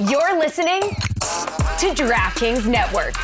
You're listening to DraftKings Network.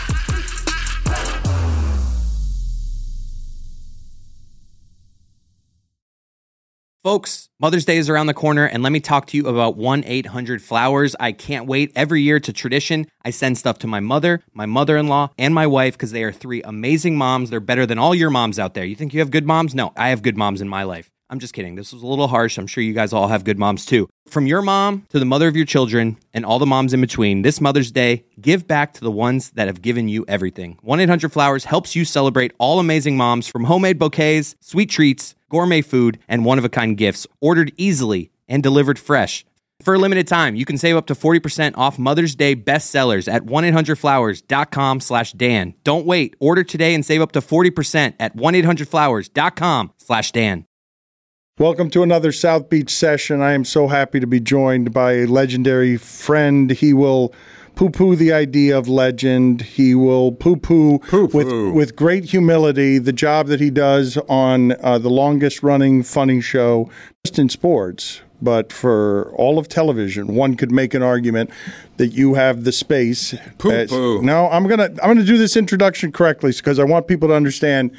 Folks, Mother's Day is around the corner, and let me talk to you about 1 800 Flowers. I can't wait. Every year to tradition, I send stuff to my mother, my mother in law, and my wife because they are three amazing moms. They're better than all your moms out there. You think you have good moms? No, I have good moms in my life. I'm just kidding. This was a little harsh. I'm sure you guys all have good moms too. From your mom to the mother of your children and all the moms in between, this Mother's Day, give back to the ones that have given you everything. 1 800 Flowers helps you celebrate all amazing moms from homemade bouquets, sweet treats, gourmet food, and one of a kind gifts ordered easily and delivered fresh. For a limited time, you can save up to 40% off Mother's Day bestsellers at 1-800-Flowers.com slash Dan. Don't wait. Order today and save up to 40% at 1-800-Flowers.com slash Dan. Welcome to another South Beach session. I am so happy to be joined by a legendary friend. He will poo poo the idea of legend. He will poo poo with, with great humility the job that he does on uh, the longest running funny show, just in sports, but for all of television. One could make an argument that you have the space. Poo poo. No, I'm gonna I'm gonna do this introduction correctly because I want people to understand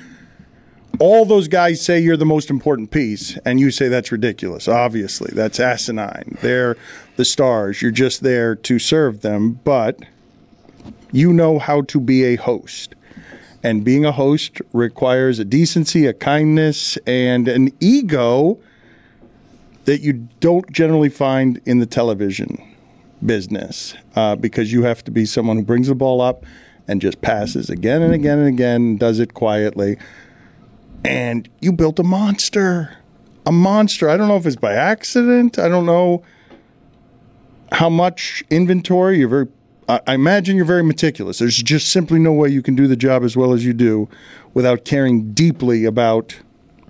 all those guys say you're the most important piece, and you say that's ridiculous. Obviously, that's asinine. They're the stars. You're just there to serve them, but you know how to be a host. And being a host requires a decency, a kindness, and an ego that you don't generally find in the television business uh, because you have to be someone who brings the ball up and just passes again and again and again, does it quietly and you built a monster. A monster. I don't know if it's by accident. I don't know how much inventory you're very I imagine you're very meticulous. There's just simply no way you can do the job as well as you do without caring deeply about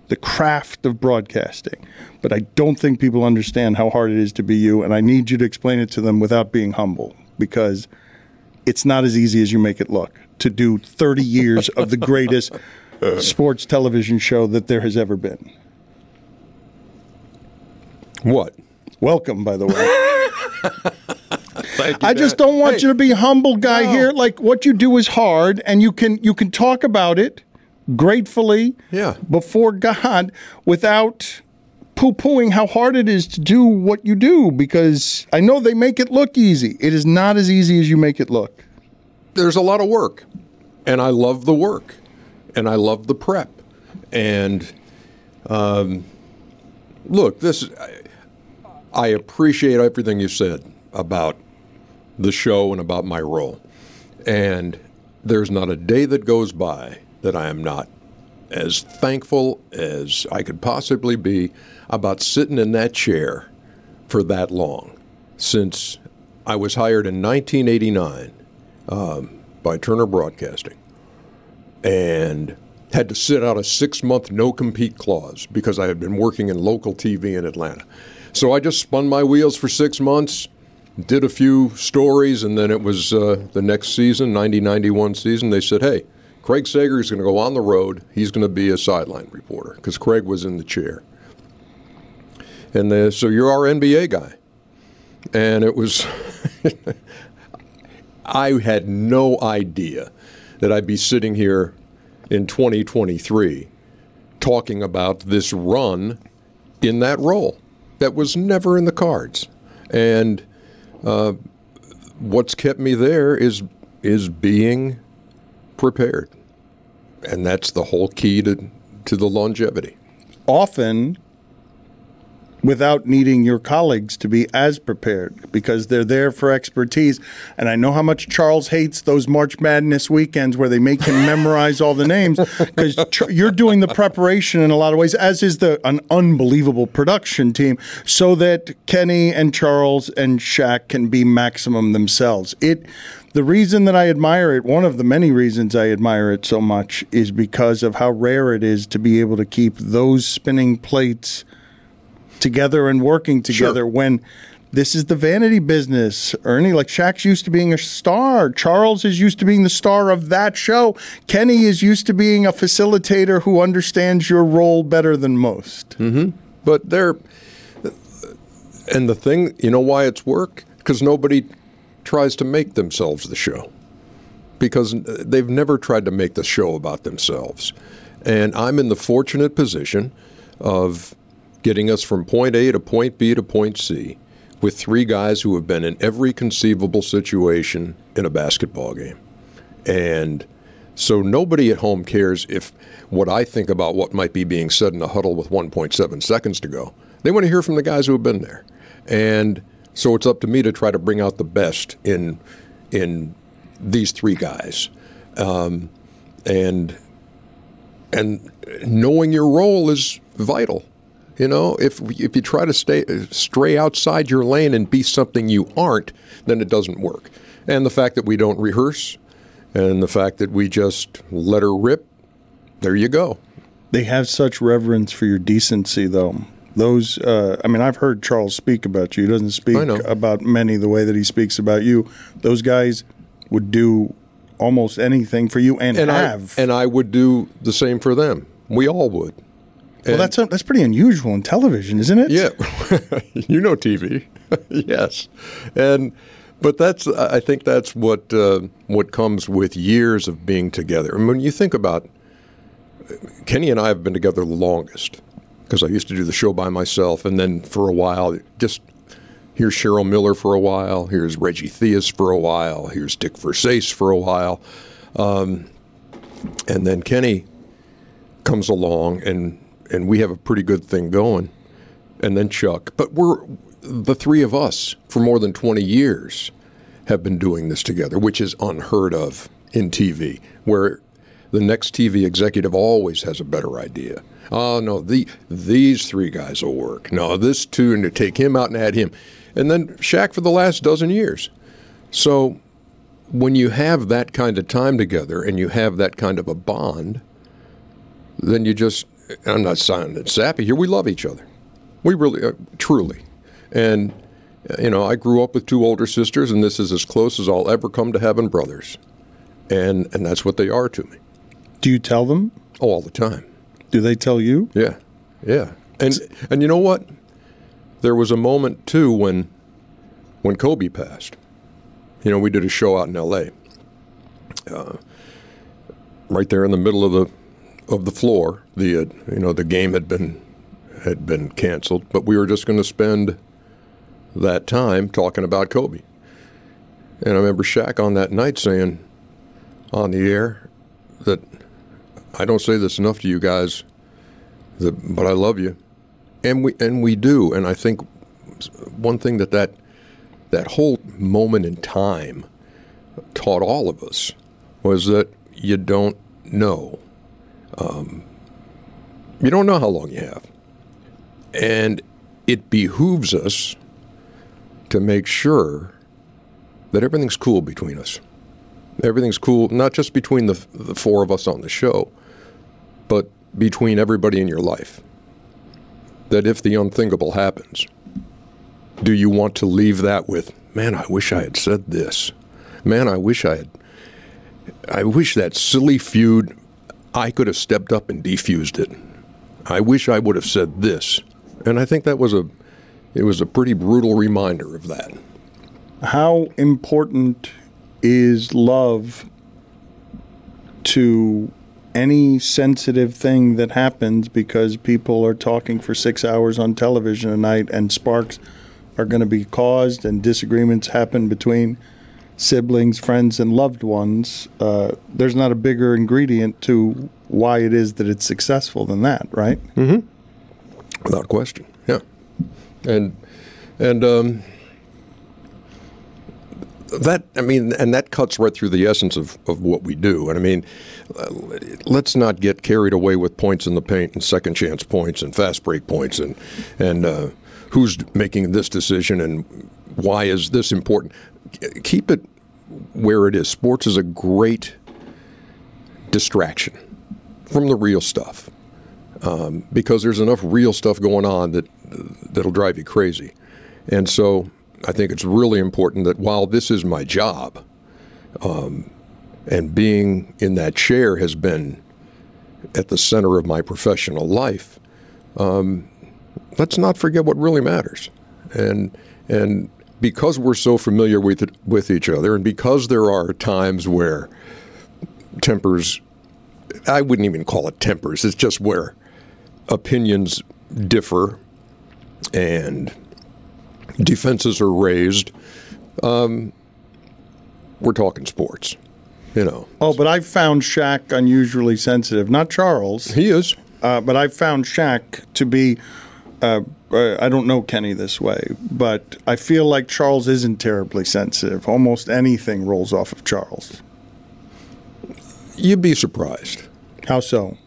the craft of broadcasting. But I don't think people understand how hard it is to be you, and I need you to explain it to them without being humble because it's not as easy as you make it look to do 30 years of the greatest sports television show that there has ever been. What? Welcome, by the way. Thank you, I just don't want Hey, you to be humble guy No. here. Like what you do is hard, and you can you can talk about it gratefully Yeah. before God without poo pooing how hard it is to do what you do because I know they make it look easy. It is not as easy as you make it look. there's a lot of work, and I love the work, and I love the prep, and um, look, this I, I appreciate everything you said about the show and about my role, and there's not a day that goes by that I am not as thankful as I could possibly be about sitting in that chair for that long. Since I was hired in 1989 um, by Turner Broadcasting and had to sit out a six month no compete clause because I had been working in local TV in Atlanta. So I just spun my wheels for six months, did a few stories, and then it was uh, the next season, 90 91 season. They said, hey, Craig Sager is going to go on the road. He's going to be a sideline reporter because Craig was in the chair. And they, so you're our NBA guy. And it was, I had no idea that I'd be sitting here in 2023 talking about this run in that role. That was never in the cards. And uh, what's kept me there is is being prepared. And that's the whole key to, to the longevity. Often without needing your colleagues to be as prepared because they're there for expertise. And I know how much Charles hates those March Madness weekends where they make him memorize all the names because tr- you're doing the preparation in a lot of ways, as is the an unbelievable production team, so that Kenny and Charles and Shaq can be maximum themselves. It. The reason that I admire it, one of the many reasons I admire it so much, is because of how rare it is to be able to keep those spinning plates together and working together when this is the vanity business. Ernie, like Shaq's used to being a star. Charles is used to being the star of that show. Kenny is used to being a facilitator who understands your role better than most. Mm-hmm. But they're, and the thing, you know why it's work? Because nobody tries to make themselves the show because they've never tried to make the show about themselves. And I'm in the fortunate position of getting us from point A to point B to point C with three guys who have been in every conceivable situation in a basketball game. And so nobody at home cares if what I think about what might be being said in a huddle with 1.7 seconds to go. They want to hear from the guys who have been there. And so it's up to me to try to bring out the best in in these three guys. Um, and and knowing your role is vital. You know, if if you try to stay stray outside your lane and be something you aren't, then it doesn't work. And the fact that we don't rehearse, and the fact that we just let her rip, there you go. They have such reverence for your decency, though. Those, uh, I mean, I've heard Charles speak about you. He doesn't speak about many the way that he speaks about you. Those guys would do almost anything for you and, And have. I and I would do the same for them. We all would. Well, that's that's pretty unusual in television, isn't it? Yeah, you know TV. yes, and but that's I think that's what uh, what comes with years of being together. I mean, when you think about Kenny and I have been together the longest because I used to do the show by myself, and then for a while, just here's Cheryl Miller for a while, here's Reggie Theus for a while, here's Dick Versace for a while, um, and then Kenny comes along, and and we have a pretty good thing going and then Chuck. But we're the three of us for more than 20 years have been doing this together, which is unheard of in TV, where the next TV executive always has a better idea. Oh no, the these three guys will work. No, this two, and to take him out and add him, and then Shaq for the last dozen years. So when you have that kind of time together and you have that kind of a bond, then you just I'm not sounding sappy here. We love each other. We really, uh, truly. And, you know, I grew up with two older sisters, and this is as close as I'll ever come to having brothers. And, and that's what they are to me. Do you tell them? Oh, all the time. Do they tell you? Yeah. Yeah. And, and you know what? There was a moment, too, when, when Kobe passed. You know, we did a show out in L.A. Uh, right there in the middle of the of the floor. The uh, you know the game had been had been canceled, but we were just going to spend that time talking about Kobe. And I remember Shaq on that night saying on the air that I don't say this enough to you guys, that, but I love you, and we and we do. And I think one thing that that that whole moment in time taught all of us was that you don't know. Um, you don't know how long you have. And it behooves us to make sure that everything's cool between us. Everything's cool, not just between the, the four of us on the show, but between everybody in your life. That if the unthinkable happens, do you want to leave that with, man, I wish I had said this? Man, I wish I had. I wish that silly feud, I could have stepped up and defused it. I wish I would have said this. And I think that was a, it was a pretty brutal reminder of that. How important is love to any sensitive thing that happens because people are talking for six hours on television a night and sparks are going to be caused and disagreements happen between siblings, friends, and loved ones? Uh, there's not a bigger ingredient to why it is that it's successful than that, right? without question. Yeah, and and um, that I mean, and that cuts right through the essence of, of what we do. And I mean, uh, let's not get carried away with points in the paint and second chance points and fast break points and and uh, who's making this decision and why is this important. Keep it where it is. Sports is a great distraction from the real stuff um, because there's enough real stuff going on that that'll drive you crazy. And so I think it's really important that while this is my job, um, and being in that chair has been at the center of my professional life, um, let's not forget what really matters. And and because we're so familiar with it, with each other, and because there are times where tempers, I wouldn't even call it tempers. It's just where opinions differ and defenses are raised. Um, we're talking sports, you know. Oh, but I've found Shaq unusually sensitive. Not Charles, He is. uh, but I've found Shaq to be. Uh, uh, I don't know Kenny this way, but I feel like Charles isn't terribly sensitive. Almost anything rolls off of Charles. You'd be surprised. How so?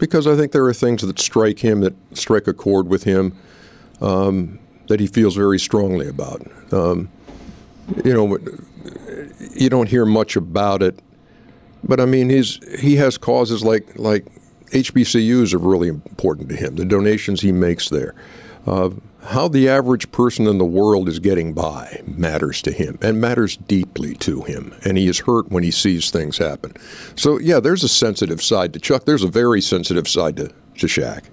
because I think there are things that strike him that strike a chord with him um, that he feels very strongly about. Um, you know, you don't hear much about it, but I mean, he's he has causes like like HBCUs are really important to him. The donations he makes there. Uh, how the average person in the world is getting by matters to him and matters deeply to him. And he is hurt when he sees things happen. So, yeah, there's a sensitive side to Chuck. There's a very sensitive side to, to Shaq.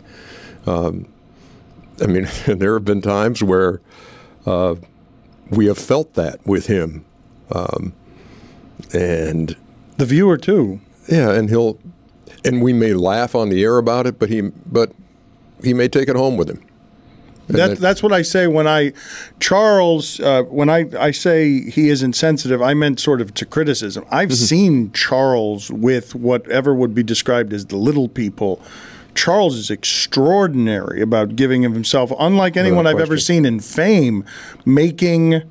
Um, I mean, there have been times where uh, we have felt that with him. Um, and The viewer too. yeah, and he'll, and we may laugh on the air about it, but he, but he may take it home with him. That, that- that's what I say when I, Charles, uh, when I, I say he is insensitive, I meant sort of to criticism. I've seen Charles with whatever would be described as the little people. Charles is extraordinary about giving of himself, unlike anyone I've ever seen in fame, making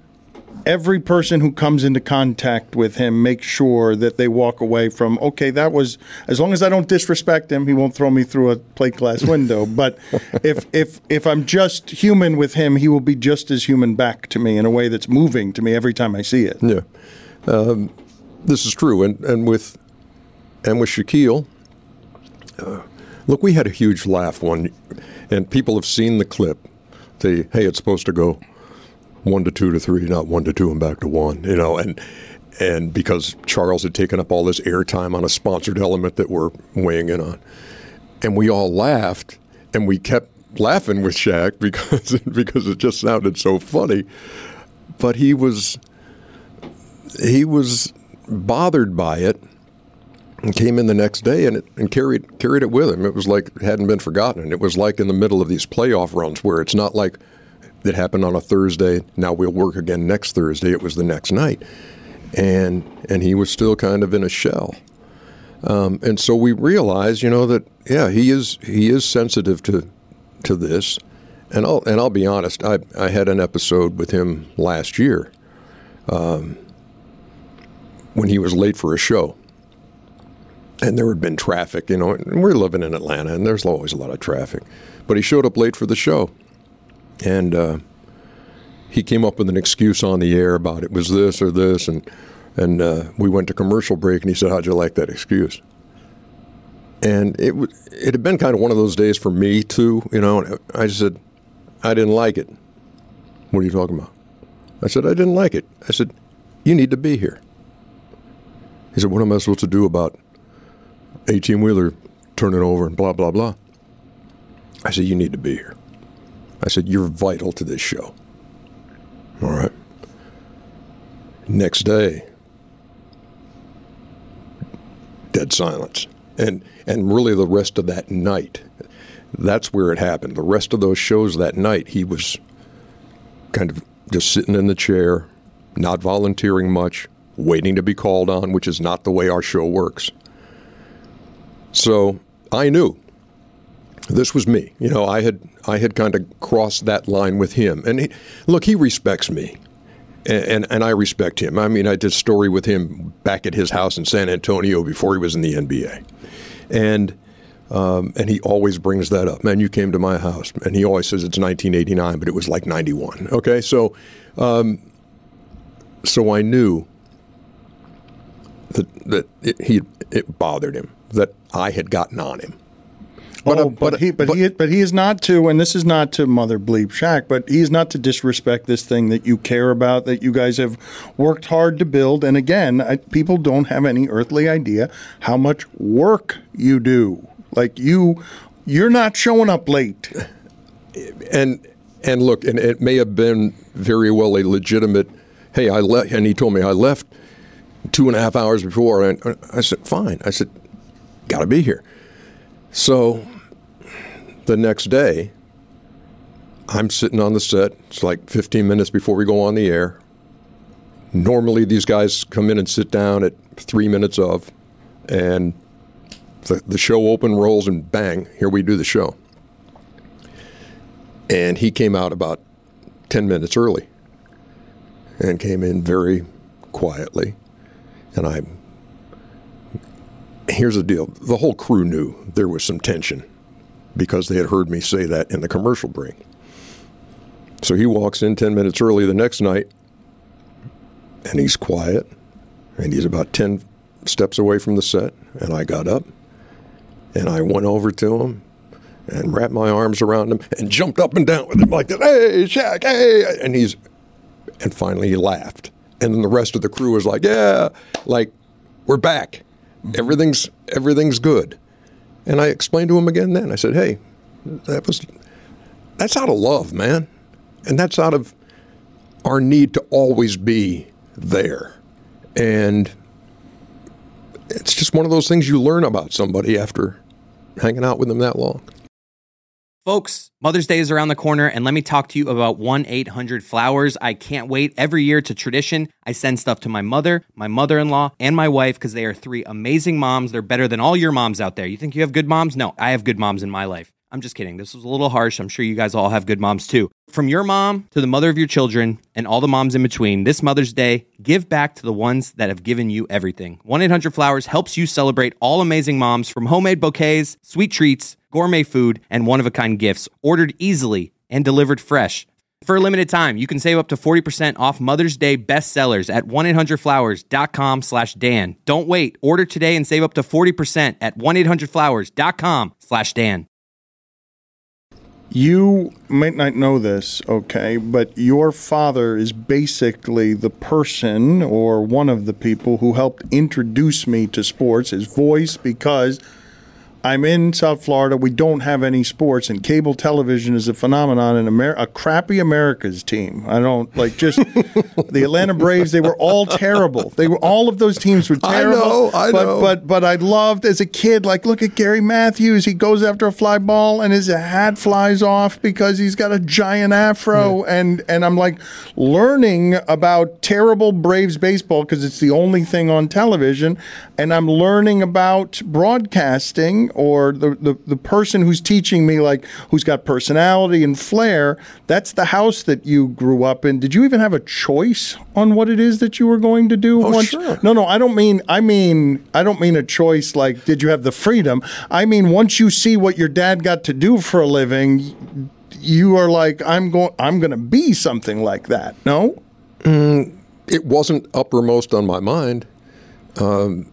every person who comes into contact with him make sure that they walk away from okay that was as long as I don't disrespect him he won't throw me through a plate glass window. But if if if I'm just human with him he will be just as human back to me in a way that's moving to me every time I see it. Yeah, um, this is true, and and with and with Shaquille, uh, look, we had a huge laugh one, and people have seen the clip. The hey, it's supposed to go one to two to three, not one to two and back to one, you know, and and because Charles had taken up all this airtime on a sponsored element that we're weighing in on, and we all laughed, and we kept laughing with Shaq because because it just sounded so funny, but he was he was bothered by it and came in the next day and, it, and carried carried it with him. It was like it hadn't been forgotten. It was like in the middle of these playoff runs where it's not like it happened on a Thursday. Now we'll work again next Thursday. It was the next night, and and he was still kind of in a shell. Um, and so we realized, you know, that yeah, he is he is sensitive to to this. And I'll and I'll be honest. I I had an episode with him last year when he was late for a show. And there had been traffic, you know, and we're living in Atlanta and there's always a lot of traffic. But he showed up late for the show. And uh, he came up with an excuse on the air about it was this or this. And, and uh, we went to commercial break and he said, How'd you like that excuse? And it, w- it had been kind of one of those days for me, too, you know. I said, I didn't like it. What are you talking about? I said, I didn't like it. I said, You need to be here. He said, What am I supposed to do about 18 wheeler turning over and blah, blah, blah? I said, You need to be here. I said, You're vital to this show. All right. Next day, dead silence. And, and really, the rest of that night, that's where it happened. The rest of those shows that night, he was kind of just sitting in the chair, not volunteering much, waiting to be called on, which is not the way our show works. So I knew this was me. You know, I had I had kind of crossed that line with him, and he, look, he respects me, and, and and I respect him. I mean, I did a story with him back at his house in San Antonio before he was in the NBA, and. Um, and he always brings that up. Man, you came to my house, and he always says it's 1989, but it was like 91. Okay, so, um, so I knew that that it, he it bothered him that I had gotten on him. But, uh, oh, but, but- he, but, but- he, but he is not to, and this is not to mother bleep Shaq, but he is not to disrespect this thing that you care about, that you guys have worked hard to build. And again, I, people don't have any earthly idea how much work you do. Like you, you're not showing up late. and and look, and it may have been very well a legitimate. Hey, I left, and he told me I left two and a half hours before. And I said, fine. I said, got to be here. So the next day, I'm sitting on the set. It's like 15 minutes before we go on the air. Normally, these guys come in and sit down at three minutes of, and the, the show open rolls, and bang, here we do the show. And he came out about 10 minutes early and came in very quietly. And I, here's the deal the whole crew knew there was some tension because they had heard me say that in the commercial break. So he walks in 10 minutes early the next night and he's quiet and he's about 10 steps away from the set. And I got up and I went over to him and wrapped my arms around him and jumped up and down with him like that. Hey, Shaq, hey. And he's, and finally he laughed. And then the rest of the crew was like, yeah, like, we're back. Everything's, everything's good. And I explained to him again then. I said, hey, that was, that's out of love, man. And that's out of our need to always be there. And it's just one of those things you learn about somebody after hanging out with them that long. Folks, Mother's Day is around the corner, and let me talk to you about 1 800 Flowers. I can't wait. Every year to tradition, I send stuff to my mother, my mother in law, and my wife because they are three amazing moms. They're better than all your moms out there. You think you have good moms? No, I have good moms in my life. I'm just kidding. This was a little harsh. I'm sure you guys all have good moms too. From your mom to the mother of your children and all the moms in between, this Mother's Day, give back to the ones that have given you everything. 1 800 Flowers helps you celebrate all amazing moms from homemade bouquets, sweet treats, gourmet food, and one of a kind gifts ordered easily and delivered fresh. For a limited time, you can save up to 40% off Mother's Day bestsellers at 1-800-Flowers.com slash Dan. Don't wait. Order today and save up to 40% at 1-800-Flowers.com slash Dan. You might not know this, okay, but your father is basically the person or one of the people who helped introduce me to sports, his voice, because I'm in South Florida. We don't have any sports, and cable television is a phenomenon in America. A crappy America's team. I don't like just the Atlanta Braves. They were all terrible. They were all of those teams were terrible. I know, I but, know. But but I loved as a kid. Like look at Gary Matthews. He goes after a fly ball, and his hat flies off because he's got a giant afro. And and I'm like learning about terrible Braves baseball because it's the only thing on television, and I'm learning about broadcasting or the, the, the person who's teaching me, like who's got personality and flair, that's the house that you grew up in. Did you even have a choice on what it is that you were going to do? Oh, sure. No, no, I don't mean I mean I don't mean a choice like did you have the freedom? I mean once you see what your dad got to do for a living, you are like I'm going I'm going to be something like that. No? it wasn't uppermost on my mind. Um,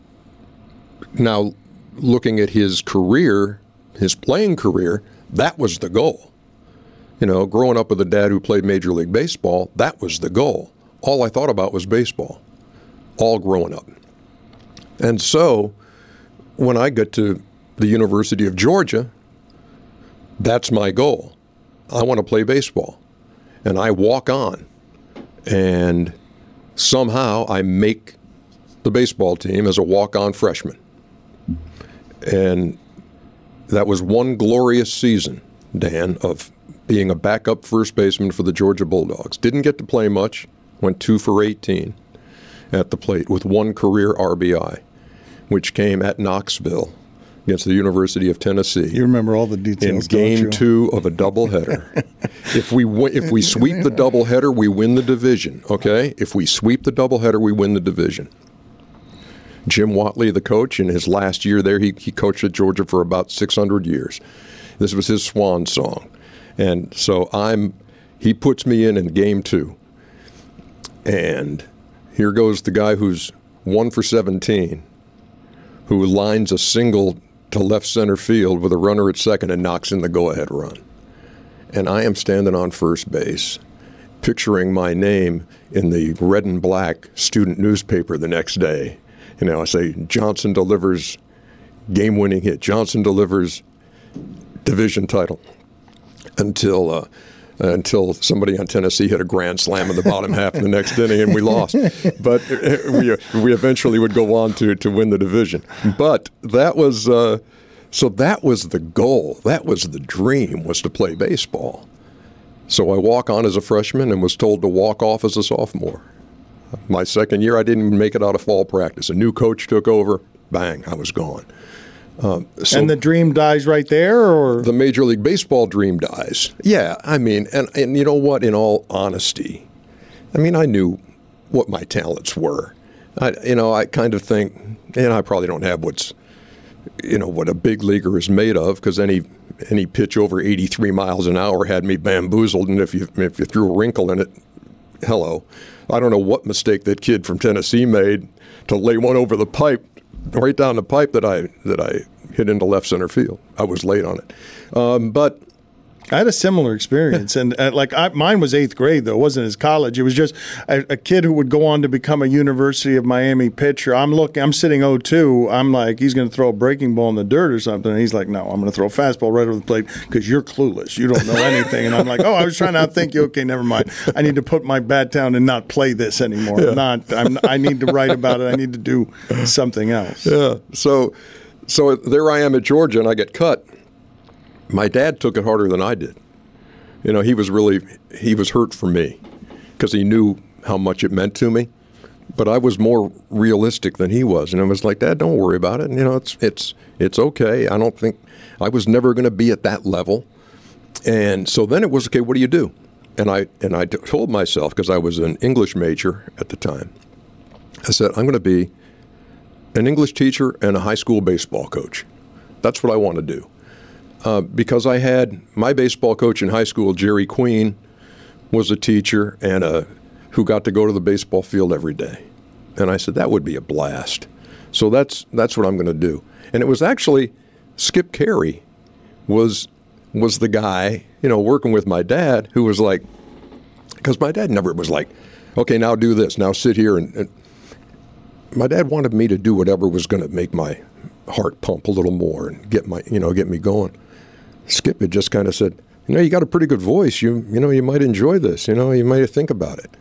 now, looking at his career, his playing career, that was the goal. You know, growing up with a dad who played Major League Baseball, that was the goal. All I thought about was baseball, all growing up. And so, when I get to the University of Georgia, that's my goal. I want to play baseball. And I walk on. And somehow I make the baseball team as a walk on freshman. And that was one glorious season, Dan, of being a backup first baseman for the Georgia Bulldogs. Didn't get to play much, went two for 18 at the plate with one career RBI, which came at Knoxville against the University of Tennessee You remember all the in details. don't game two of a doubleheader. if we wi- if we sweep the doubleheader, we win the division. Okay, if we sweep the doubleheader, we win the division. Jim Whatley, the coach, in his last year there, he, he coached at Georgia for about 600 years. This was his swan song, and so I'm. He puts me in in game two, and here goes the guy who's one for 17, who lines a single to left center field with a runner at second and knocks in the go ahead run. And I am standing on first base, picturing my name in the red and black student newspaper the next day. You know, I say, Johnson delivers game winning hit, Johnson delivers division title. Until uh, until somebody on Tennessee hit a grand slam in the bottom half of the next inning and we lost. But uh, we, we eventually would go on to, to win the division. But that was uh, so that was the goal. That was the dream was to play baseball. So I walk on as a freshman and was told to walk off as a sophomore. My second year, I didn't even make it out of fall practice. A new coach took over. Bang, I was gone. Um, so and the dream dies right there, or the Major League Baseball dream dies. Yeah, I mean, and and you know what? In all honesty, I mean, I knew what my talents were. I, you know, I kind of think, and I probably don't have what's, you know, what a big leaguer is made of, because any any pitch over 83 miles an hour had me bamboozled, and if you if you threw a wrinkle in it, hello. I don't know what mistake that kid from Tennessee made to lay one over the pipe right down the pipe that I that I hit into left center field. I was late on it, um, but I had a similar experience, and uh, like I, mine was eighth grade though. It wasn't as college. It was just a, a, kid who would go on to become a University of Miami pitcher. I'm looking. I'm sitting 0-2. I'm like, he's going to throw a breaking ball in the dirt or something. And he's like, no, I'm going to throw a fastball right over the plate because you're clueless. You don't know anything. and I'm like, oh, I was trying to outthink you. Okay, never mind. I need to put my bat down and not play this anymore. Yeah. I'm not. I'm, I need to write about it. I need to do something else. Yeah. So, so there I am at Georgia, and I get cut my dad took it harder than I did. You know, he was really he was hurt for me because he knew how much it meant to me. But I was more realistic than he was, and I was like, "Dad, don't worry about it. And, You know, it's it's it's okay. I don't think I was never going to be at that level." And so then it was okay. What do you do? And I and I told myself because I was an English major at the time. I said, "I'm going to be an English teacher and a high school baseball coach. That's what I want to do." Uh, because I had my baseball coach in high school, Jerry Queen, was a teacher and a, who got to go to the baseball field every day. And I said, that would be a blast. So that's, that's what I'm going to do. And it was actually Skip Caray was, was the guy, you know, working with my dad who was like, because my dad never was like, okay, now do this, now sit here. And, and my dad wanted me to do whatever was going to make my heart pump a little more and get my, you know, get me going. Skip had just kind of said, you know, you got a pretty good voice. You, you know, you might enjoy this. You know, you might think about it.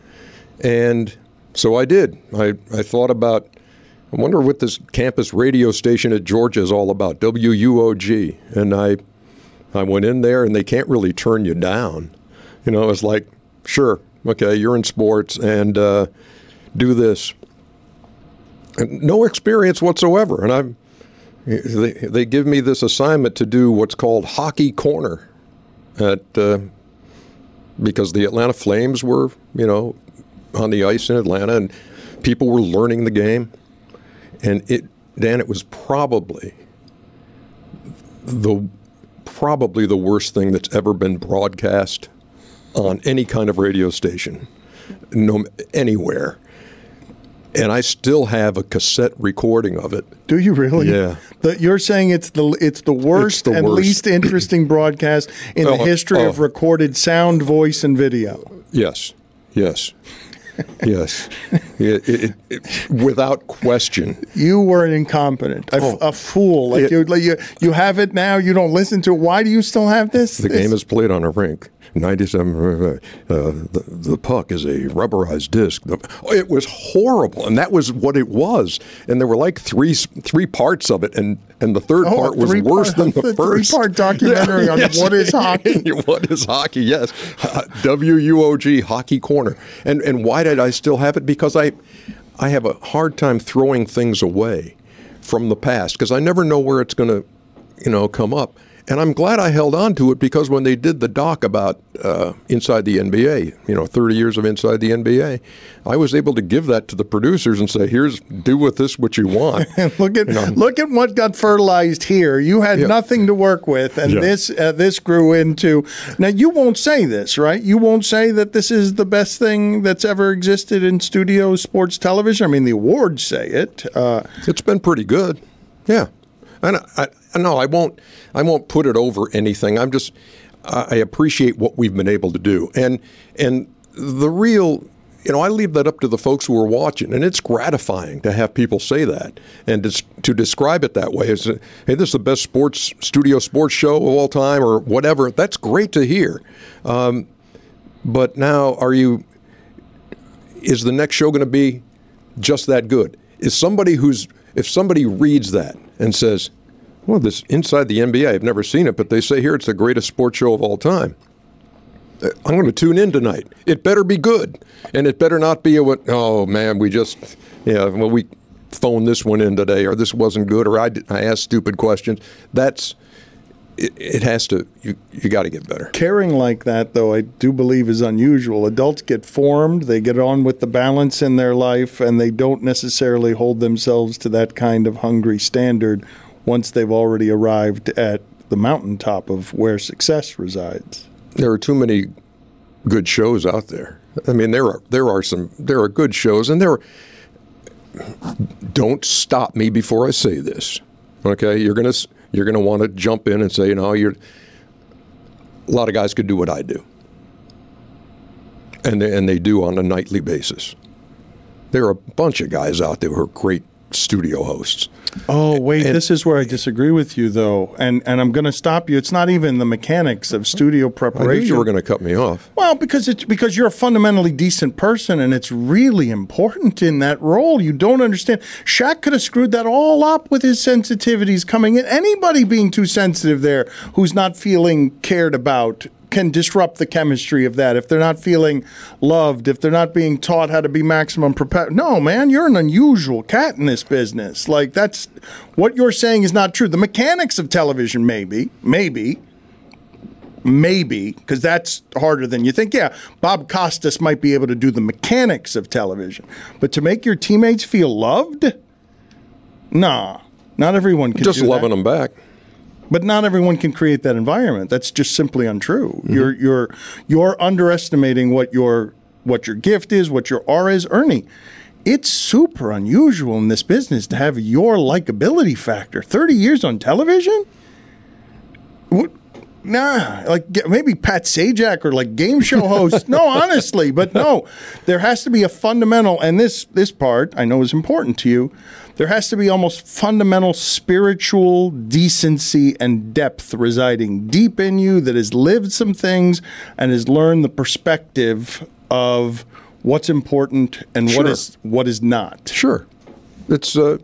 And so I did. I, I thought about, I wonder what this campus radio station at Georgia is all about, WUOG. And I, I went in there, and they can't really turn you down. You know, it was like, sure, okay, you're in sports, and uh, do this. And no experience whatsoever. And I'm, they, they give me this assignment to do what's called hockey corner at uh, because the Atlanta Flames were, you know, on the ice in Atlanta and people were learning the game. And it Dan, it was probably the probably the worst thing that's ever been broadcast on any kind of radio station, no anywhere and I still have a cassette recording of it. Do you really? Yeah. The, you're saying it's the it's the worst it's the and worst. least interesting broadcast in the uh-huh. history of uh-huh. recorded sound, voice, and video. Yes. Yes. yes, it, it, it, without question. You were an incompetent, a, oh. a fool. Like you, like you, you have it now. You don't listen to it. Why do you still have this? The this? game is played on a rink. 97 uh, uh, the, the puck is a rubberized disc. It was horrible and that was what it was. And there were like three three parts of it and and the third oh, part was worse part, than the, the first. three part documentary yeah, on yes. what is hockey. What is hockey yes. Uh, WUOG hockey corner. And and why did I still have it? Because I I have a hard time throwing things away from the past because I never know where it's going to you know come up and I'm glad I held on to it because when they did the doc about uh, Inside the NBA, you know, 30 years of Inside the NBA, I was able to give that to the producers and say, "Here's do with this what you want." look at you know, look at what got fertilized here. You had yeah. nothing to work with, and yeah. this uh, this grew into. Now you won't say this, right? You won't say that this is the best thing that's ever existed in studio sports television. I mean, the awards say it. Uh, it's been pretty good. Yeah. And I, I, no, I won't. I won't put it over anything. I'm just. I appreciate what we've been able to do, and and the real. You know, I leave that up to the folks who are watching, and it's gratifying to have people say that and to, to describe it that way. As, hey, this is the best sports studio sports show of all time, or whatever. That's great to hear. Um, But now, are you? Is the next show going to be just that good? Is somebody who's if somebody reads that and says, "Well, this inside the NBA, I've never seen it, but they say here it's the greatest sports show of all time." Uh, I'm going to tune in tonight. It better be good, and it better not be a what? Oh man, we just yeah. Well, we phoned this one in today, or this wasn't good, or I, did, I asked stupid questions. That's it, it has to you you got to get better. Caring like that, though, I do believe is unusual. Adults get formed, they get on with the balance in their life, and they don't necessarily hold themselves to that kind of hungry standard once they've already arrived at the mountaintop of where success resides. There are too many good shows out there. I mean, there are there are some there are good shows, and there. Are, don't stop me before I say this. Okay, you're gonna you're gonna want to jump in and say, you know, you're. A lot of guys could do what I do, and they, and they do on a nightly basis. There are a bunch of guys out there who are great studio hosts. Oh wait, and, this is where I disagree with you though, and and I'm going to stop you. It's not even the mechanics of studio preparation. You were going to cut me off. Well, because it's because you're a fundamentally decent person, and it's really important in that role. You don't understand. Shaq could have screwed that all up with his sensitivities coming in. Anybody being too sensitive there, who's not feeling cared about can disrupt the chemistry of that if they're not feeling loved, if they're not being taught how to be maximum prepared. No, man, you're an unusual cat in this business. Like that's what you're saying is not true. The mechanics of television, maybe, maybe, maybe, because that's harder than you think. Yeah, Bob Costas might be able to do the mechanics of television, but to make your teammates feel loved, nah, not everyone can. Just loving that. them back. But not everyone can create that environment. That's just simply untrue. Mm-hmm. You're you're you're underestimating what your what your gift is, what your R is, Ernie. It's super unusual in this business to have your likability factor. Thirty years on television. What? Nah, like maybe Pat Sajak or like game show host. no, honestly, but no, there has to be a fundamental, and this this part I know is important to you there has to be almost fundamental spiritual decency and depth residing deep in you that has lived some things and has learned the perspective of what's important and sure. what is what is not. Sure, it's uh,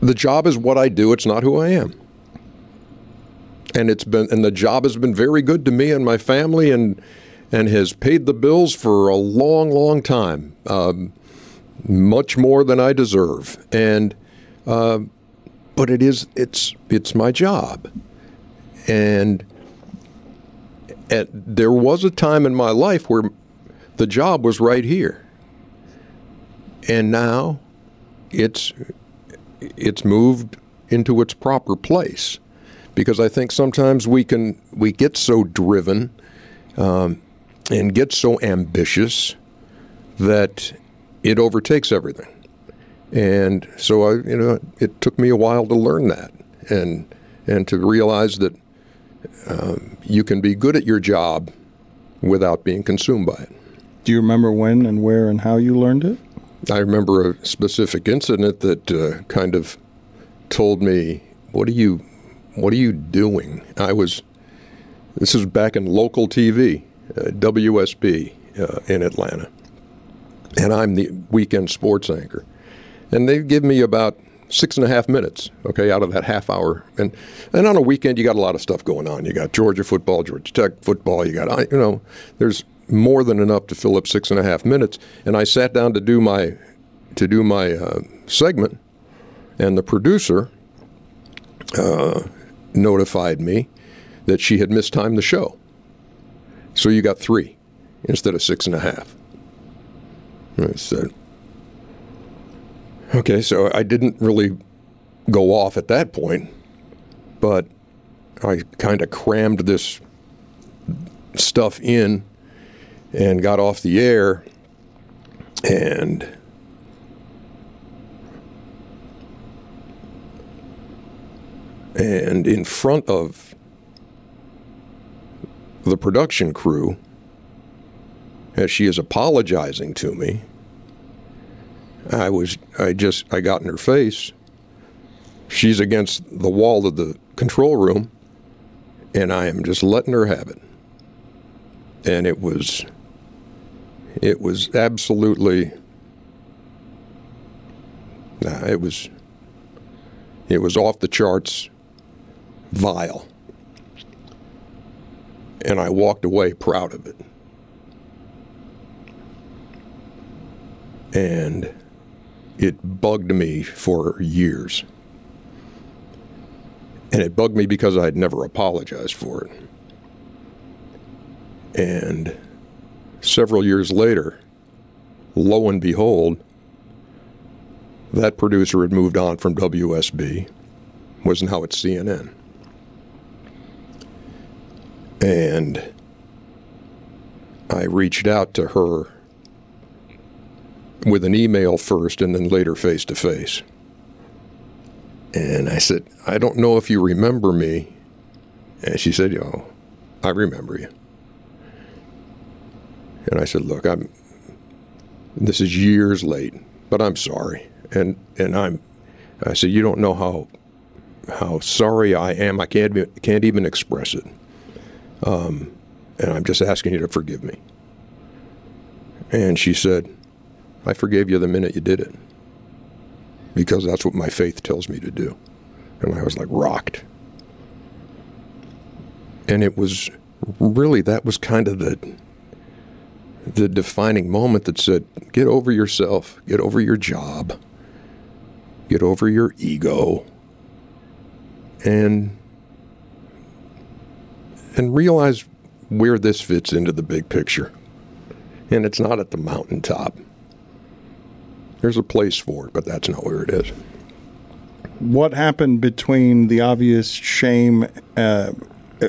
the job is what I do. It's not who I am, and it's been and the job has been very good to me and my family and and has paid the bills for a long, long time. Um, much more than I deserve, and uh, but it is it's it's my job, and at, there was a time in my life where the job was right here, and now it's it's moved into its proper place because I think sometimes we can we get so driven um, and get so ambitious that it overtakes everything. And so I, you know, it took me a while to learn that and and to realize that um, you can be good at your job without being consumed by it. Do you remember when and where and how you learned it? I remember a specific incident that uh, kind of told me, "What are you, what are you doing?" I was. This is back in local TV, uh, WSB uh, in Atlanta and I'm the weekend sports anchor. And they give me about six and a half minutes, okay, out of that half hour. And and on a weekend, you got a lot of stuff going on. You got Georgia football, Georgia Tech football. You got you know, there's more than enough to fill up six and a half minutes. And I sat down to do my to do my uh, segment, and the producer uh, notified me that she had mistimed the show. So you got three instead of six and a half. I said, okay, so I didn't really go off at that point, but I kind of crammed this stuff in and got off the air and and in front of the production crew as she is apologizing to me, I was I just I got in her face. She's against the wall of the control room, and I am just letting her have it. and it was it was absolutely nah, it was it was off the charts vile. And I walked away proud of it. And it bugged me for years. And it bugged me because I had never apologized for it. And several years later, lo and behold, that producer had moved on from WSB, was now at CNN. And I reached out to her with an email first and then later face to face. And I said, I don't know if you remember me. And she said, Yo, I remember you. And I said, "Look, I'm. This is years late, but I'm sorry." And and I'm. I said, "You don't know how how sorry I am. I can't can't even express it. Um, and I'm just asking you to forgive me." And she said, "I forgave you the minute you did it, because that's what my faith tells me to do." And I was like rocked. And it was really that was kind of the the defining moment that said, get over yourself, get over your job, get over your ego, and and realize where this fits into the big picture. And it's not at the mountaintop. There's a place for it, but that's not where it is. What happened between the obvious shame? Uh,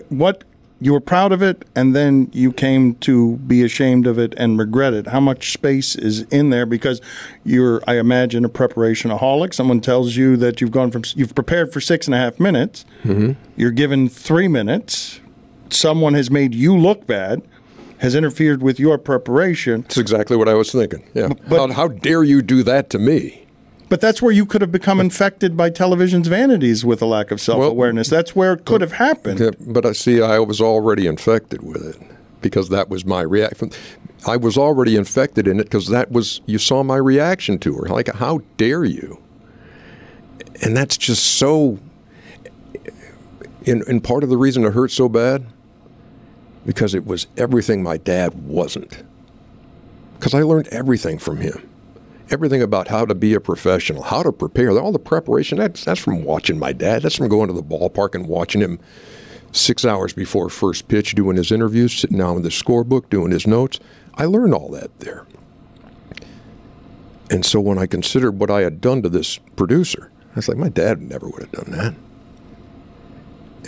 what you were proud of it and then you came to be ashamed of it and regret it. How much space is in there? Because you're, I imagine, a preparationaholic. Someone tells you that you've gone from, you've prepared for six and a half minutes. Mm-hmm. You're given three minutes. Someone has made you look bad, has interfered with your preparation. That's exactly what I was thinking. Yeah. But, how, how dare you do that to me? But that's where you could have become infected by television's vanities with a lack of self awareness. Well, that's where it could have happened. But I see, I was already infected with it because that was my reaction. I was already infected in it because that was, you saw my reaction to her. Like, how dare you? And that's just so, and, and part of the reason it hurt so bad, because it was everything my dad wasn't. Because I learned everything from him everything about how to be a professional, how to prepare, all the preparation. That's that's from watching my dad. That's from going to the ballpark and watching him six hours before first pitch, doing his interviews, sitting down with the scorebook, doing his notes. I learned all that there. And so when I considered what I had done to this producer, I was like, my dad never would have done that.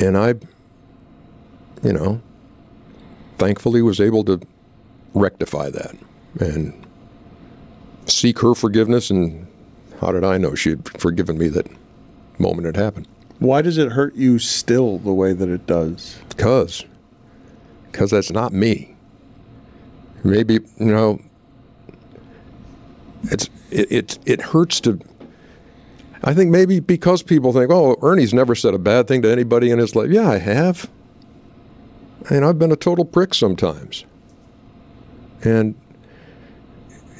And I, you know, thankfully was able to rectify that and seek her forgiveness, and how did I know she had forgiven me that moment it happened? Why does it hurt you still the way that it does? Because, because that's not me. Maybe you know, it's it it, it hurts to. I think maybe because people think, oh, Ernie's never said a bad thing to anybody in his life. Yeah, I have. And I've been a total prick sometimes. And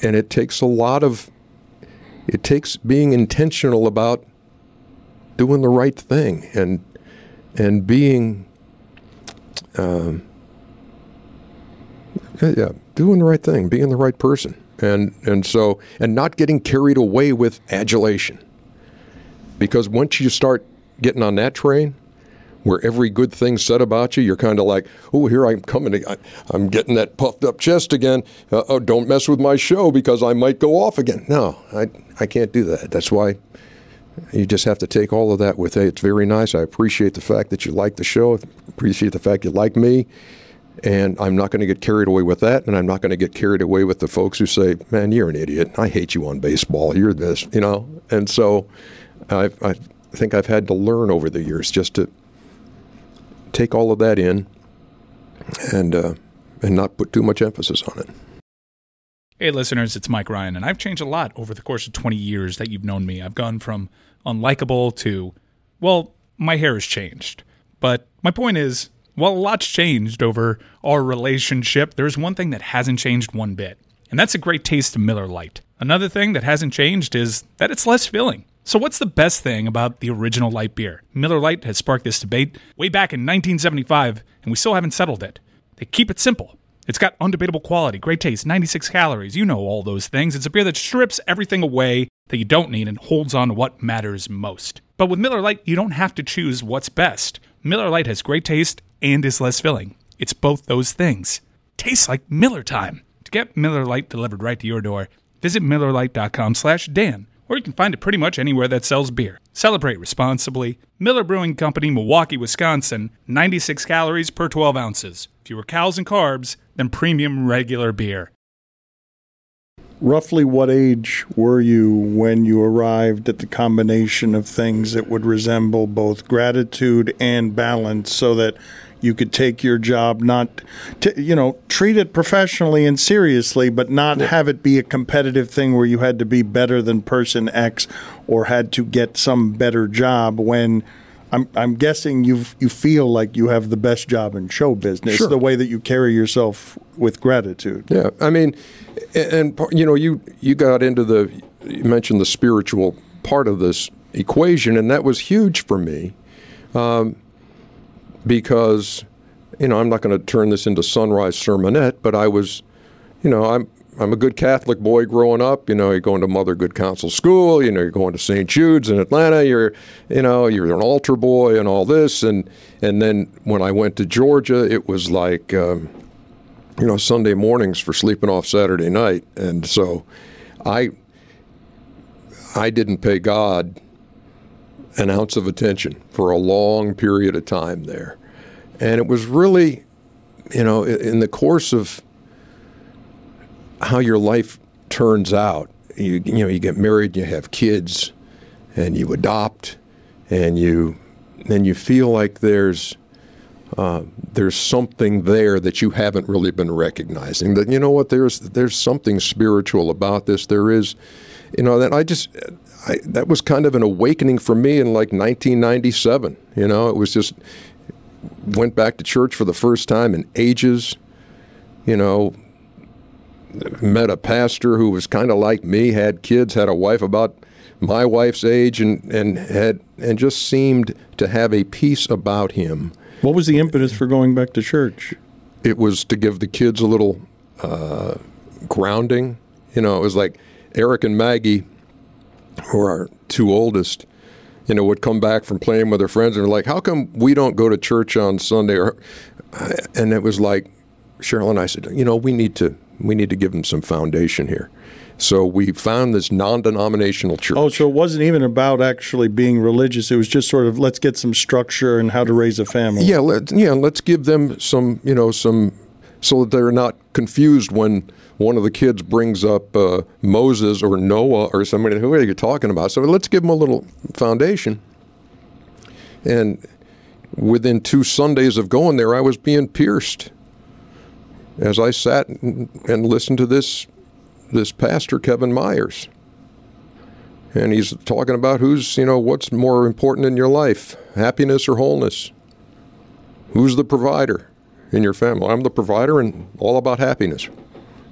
and it takes a lot of it takes being intentional about doing the right thing and and being um, yeah doing the right thing being the right person and and so and not getting carried away with adulation because once you start getting on that train where every good thing said about you, you're kind of like, oh, here I'm coming. I, am getting that puffed up chest again. Uh, oh, don't mess with my show because I might go off again. No, I, I can't do that. That's why you just have to take all of that with, hey, it's very nice. I appreciate the fact that you like the show. Appreciate the fact you like me. And I'm not going to get carried away with that. And I'm not going to get carried away with the folks who say, man, you're an idiot. I hate you on baseball. You're this, you know? And so i I think I've had to learn over the years just to take all of that in and uh, and not put too much emphasis on it. Hey, listeners, it's Mike Ryan, and I've changed a lot over the course of 20 years that you've known me. I've gone from unlikable to, well, my hair has changed. But my point is, While a lot's changed over our relationship, there's one thing that hasn't changed one bit, and that's a great taste of Miller Lite. Another thing that hasn't changed is that it's less filling. So, what's the best thing about the original light beer? Miller Lite has sparked this debate way back in 1975, and we still haven't settled it. They keep it simple. It's got undebatable quality, great taste, 96 calories. You know all those things. It's a beer that strips everything away that you don't need and holds on to what matters most. But with Miller Lite, you don't have to choose what's best. Miller Lite has great taste and is less filling. It's both those things. Tastes like Miller time. To get Miller Lite delivered right to your door, visit MillerLite.com slash Dan, or you can find it pretty much anywhere that sells beer. Celebrate responsibly. Miller Brewing Company, Milwaukee, Wisconsin, 96 calories per 12 ounces. Fewer calories and carbs than premium regular beer. Roughly what age were you when you arrived at the combination of things that would resemble both gratitude and balance so that you could take your job not to, you know treat it professionally and seriously but not have it be a competitive thing where you had to be better than person X or had to get some better job when I'm I'm guessing you you feel like you have the best job in show business Sure. the way that you carry yourself with gratitude. Yeah, I mean, and, and you know, you you got into the you mentioned the spiritual part of this equation, and that was huge for me, um, because you know I'm not going to turn this into sunrise sermonette, but I was, you know, I'm. I'm a good Catholic boy growing up. You know, you're going to Mother Good Counsel School. You know, you're going to St. Jude's in Atlanta. You're, you know, you're an altar boy and all this. And and then when I went to Georgia, it was like, um, you know, Sunday mornings for sleeping off Saturday night. And so I I didn't pay God an ounce of attention for a long period of time there. And it was really, you know, in the course of how your life turns out, you, you know, you get married, you have kids, and you adopt, and you then you feel like there's uh, there's something there that you haven't really been recognizing. That you know what there's there's something spiritual about this. There is, you know, that I just I, that was kind of an awakening for me in like 1997. You know, it was just went back to church for the first time in ages. You know, met a pastor who was kind of like me, had kids, had a wife about my wife's age, and and had and just seemed to have a peace about him What was the impetus for going back to church? it was to give the kids a little uh, grounding. You know, it was like Eric and Maggie, who are our two oldest, you know, would come back from playing with their friends and like, "How come we don't go to church on Sunday?" Or, uh, and it was like Cheryl and I said, "You know, we need to we need to give them some foundation here." So we found this non-denominational church. Oh, so it wasn't even about actually being religious. It was just sort of let's get some structure and how to raise a family. Yeah, let, yeah. Let's give them some, you know, some, so that they're not confused when one of the kids brings up uh, Moses or Noah or somebody. Who are you talking about? So let's give them a little foundation. And within two Sundays of going there, I was being pierced as I sat and, listened to this this pastor Kevin Myers. And he's talking about who's, you know, what's more important in your life, happiness or wholeness? Who's the provider in your family? I'm the provider and all about happiness.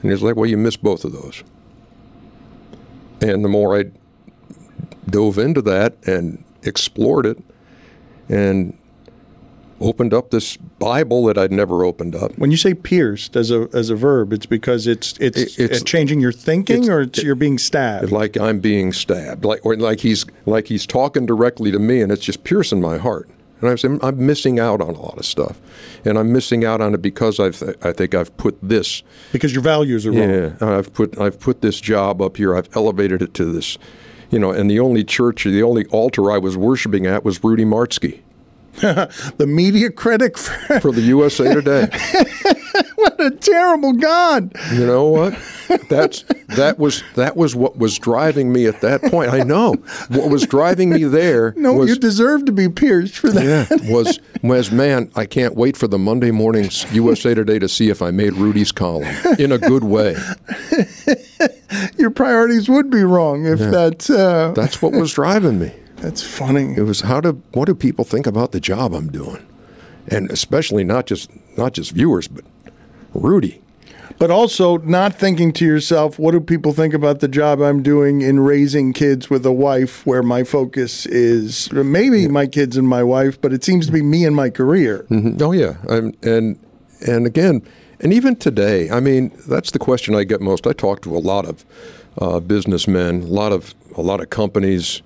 And he's like, well, you miss both of those. And the more I dove into that and explored it and opened up this Bible that I'd never opened up. When you say pierced as a as a verb, it's because it's it's, It- it's- uh, changing your thinking, it's- or it's you're being stabbed. like I'm being stabbed, like or like he's like he's talking directly to me, and it's just piercing my heart. And I'm saying I'm missing out on a lot of stuff, and I'm missing out on it because I've I think I've put this because your values are wrong. yeah I've put I've put this job up here. I've elevated it to this, you know. And the only church, the only altar I was worshiping at was Rudy Martzke The media critic for for the USA Today. what a terrible God. You know what? That's that was that was what was driving me at that point. I know what was driving me there. No, was, you deserve to be pierced for that. Yeah, was was man. I can't wait for the Monday mornings USA Today to see if I made Rudy's column in a good way. Your priorities would be wrong if that's uh, That's what was driving me. that's funny. It was how do what do people think about the job I'm doing? and especially not just not just viewers, but Rudy. But also not thinking to yourself, what do people think about the job I'm doing in raising kids with a wife where my focus is maybe my kids and my wife, but it seems to be me and my career. Mm-hmm. Oh yeah, and and and again, and even today, I mean, that's the question I get most. I talk to a lot of uh, businessmen, a lot of a lot of companies,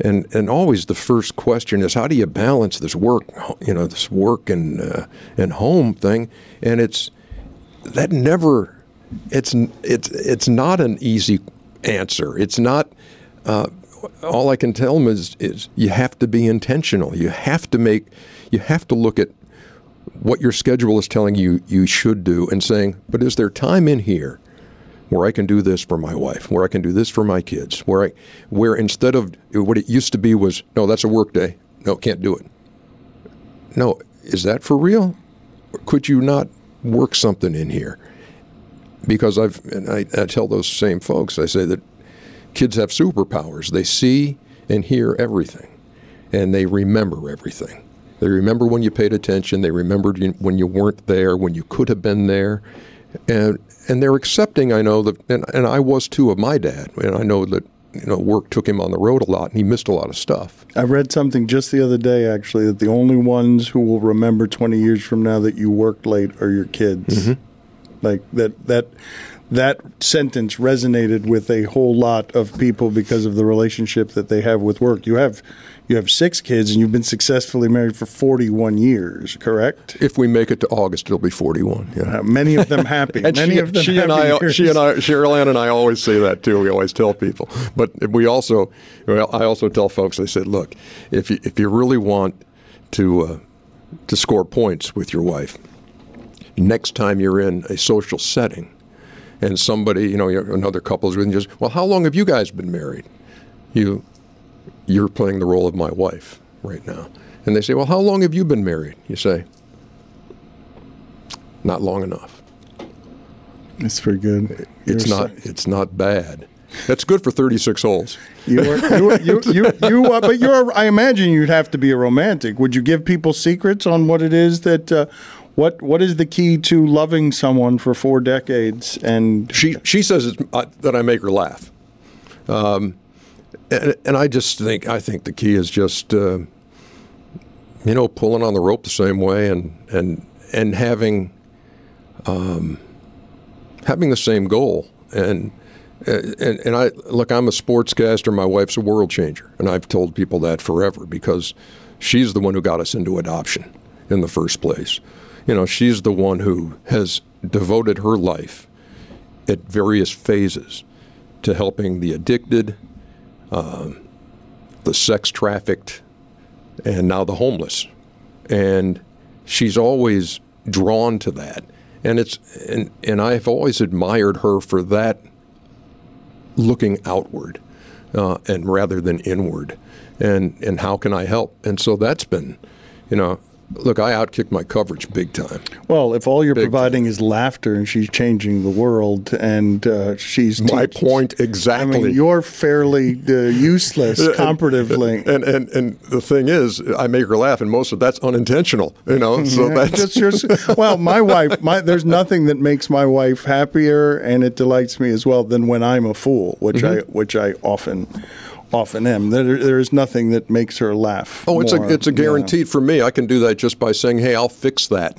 and and always the first question is, how do you balance this work, you know, this work and uh, and home thing, and it's that never it's it's it's not an easy answer. It's not. Uh, all I can tell them is is you have to be intentional. You have to make. You have to look at what your schedule is telling you you should do and saying, but is there time in here where I can do this for my wife, where I can do this for my kids, where I where instead of what it used to be was no, that's a work day. No, can't do it. No, is that for real? Could you not work something in here. Because I've, and I, I tell those same folks, I say that kids have superpowers. They see and hear everything, and they remember everything. They remember when you paid attention. They remembered when you weren't there, when you could have been there, and and they're accepting. I know that, and, and I was too of my dad, and I know that you know work took him on the road a lot, and he missed a lot of stuff. I read something just the other day, actually, that the only ones who will remember 20 years from now that you worked late are your kids. Mm-hmm. Like that that that sentence resonated with a whole lot of people because of the relationship that they have with work. You have you have six kids and you've been successfully married for 41 years, correct? If we make it to August, it'll be 41. Yeah. Uh, many of them happy. and many she, of them she and I, years. she and I, Cheryl Ann and I always say that too. We always tell people, but we also, well, I also tell folks. I said, look, if you if you really want to uh, to score points with your wife, next time you're in a social setting, and somebody, you know, you're- another couple's with you, just, well, how long have you guys been married? You, you're playing the role of my wife right now, and they say, well, how long have you been married? You say, not long enough. It's pretty good. It's You're not. It's not bad. That's good for 36 holes. You are, you, are- you, you, you, uh, but you're. I imagine you'd have to be a romantic. Would you give people secrets on what it is that, uh, what, what is the key to loving someone for four decades? And She she says it's, uh, that I make her laugh, um, and, and I just think I think the key is just uh, you know pulling on the rope the same way and and and having um, having the same goal and. And, and I look. I'm a sportscaster. My wife's a world changer, and I've told people that forever because she's the one who got us into adoption in the first place. You know, she's the one who has devoted her life at various phases to helping the addicted, um, the sex trafficked, and now the homeless. And she's always drawn to that. And it's and, and I've always admired her for that looking outward uh, and rather than inward. And and how can I help? And so that's been, you know, look, I outkicked my coverage big time. well, if all you're Big providing is laughter, and she's changing the world, and uh, she's My point I exactly. mean, you're fairly uh, useless comparatively. And, and and the thing is, I make her laugh, and most of that's unintentional, you know. So Yeah, that's just your, well, my wife. My, there's nothing that makes my wife happier, and it delights me as well than when I'm a fool, which Mm-hmm. I which I often often am. There, there is nothing that makes her laugh. oh, it's more. a it's a guaranteed for me. I can do that just by saying, "Hey, I'll fix that,"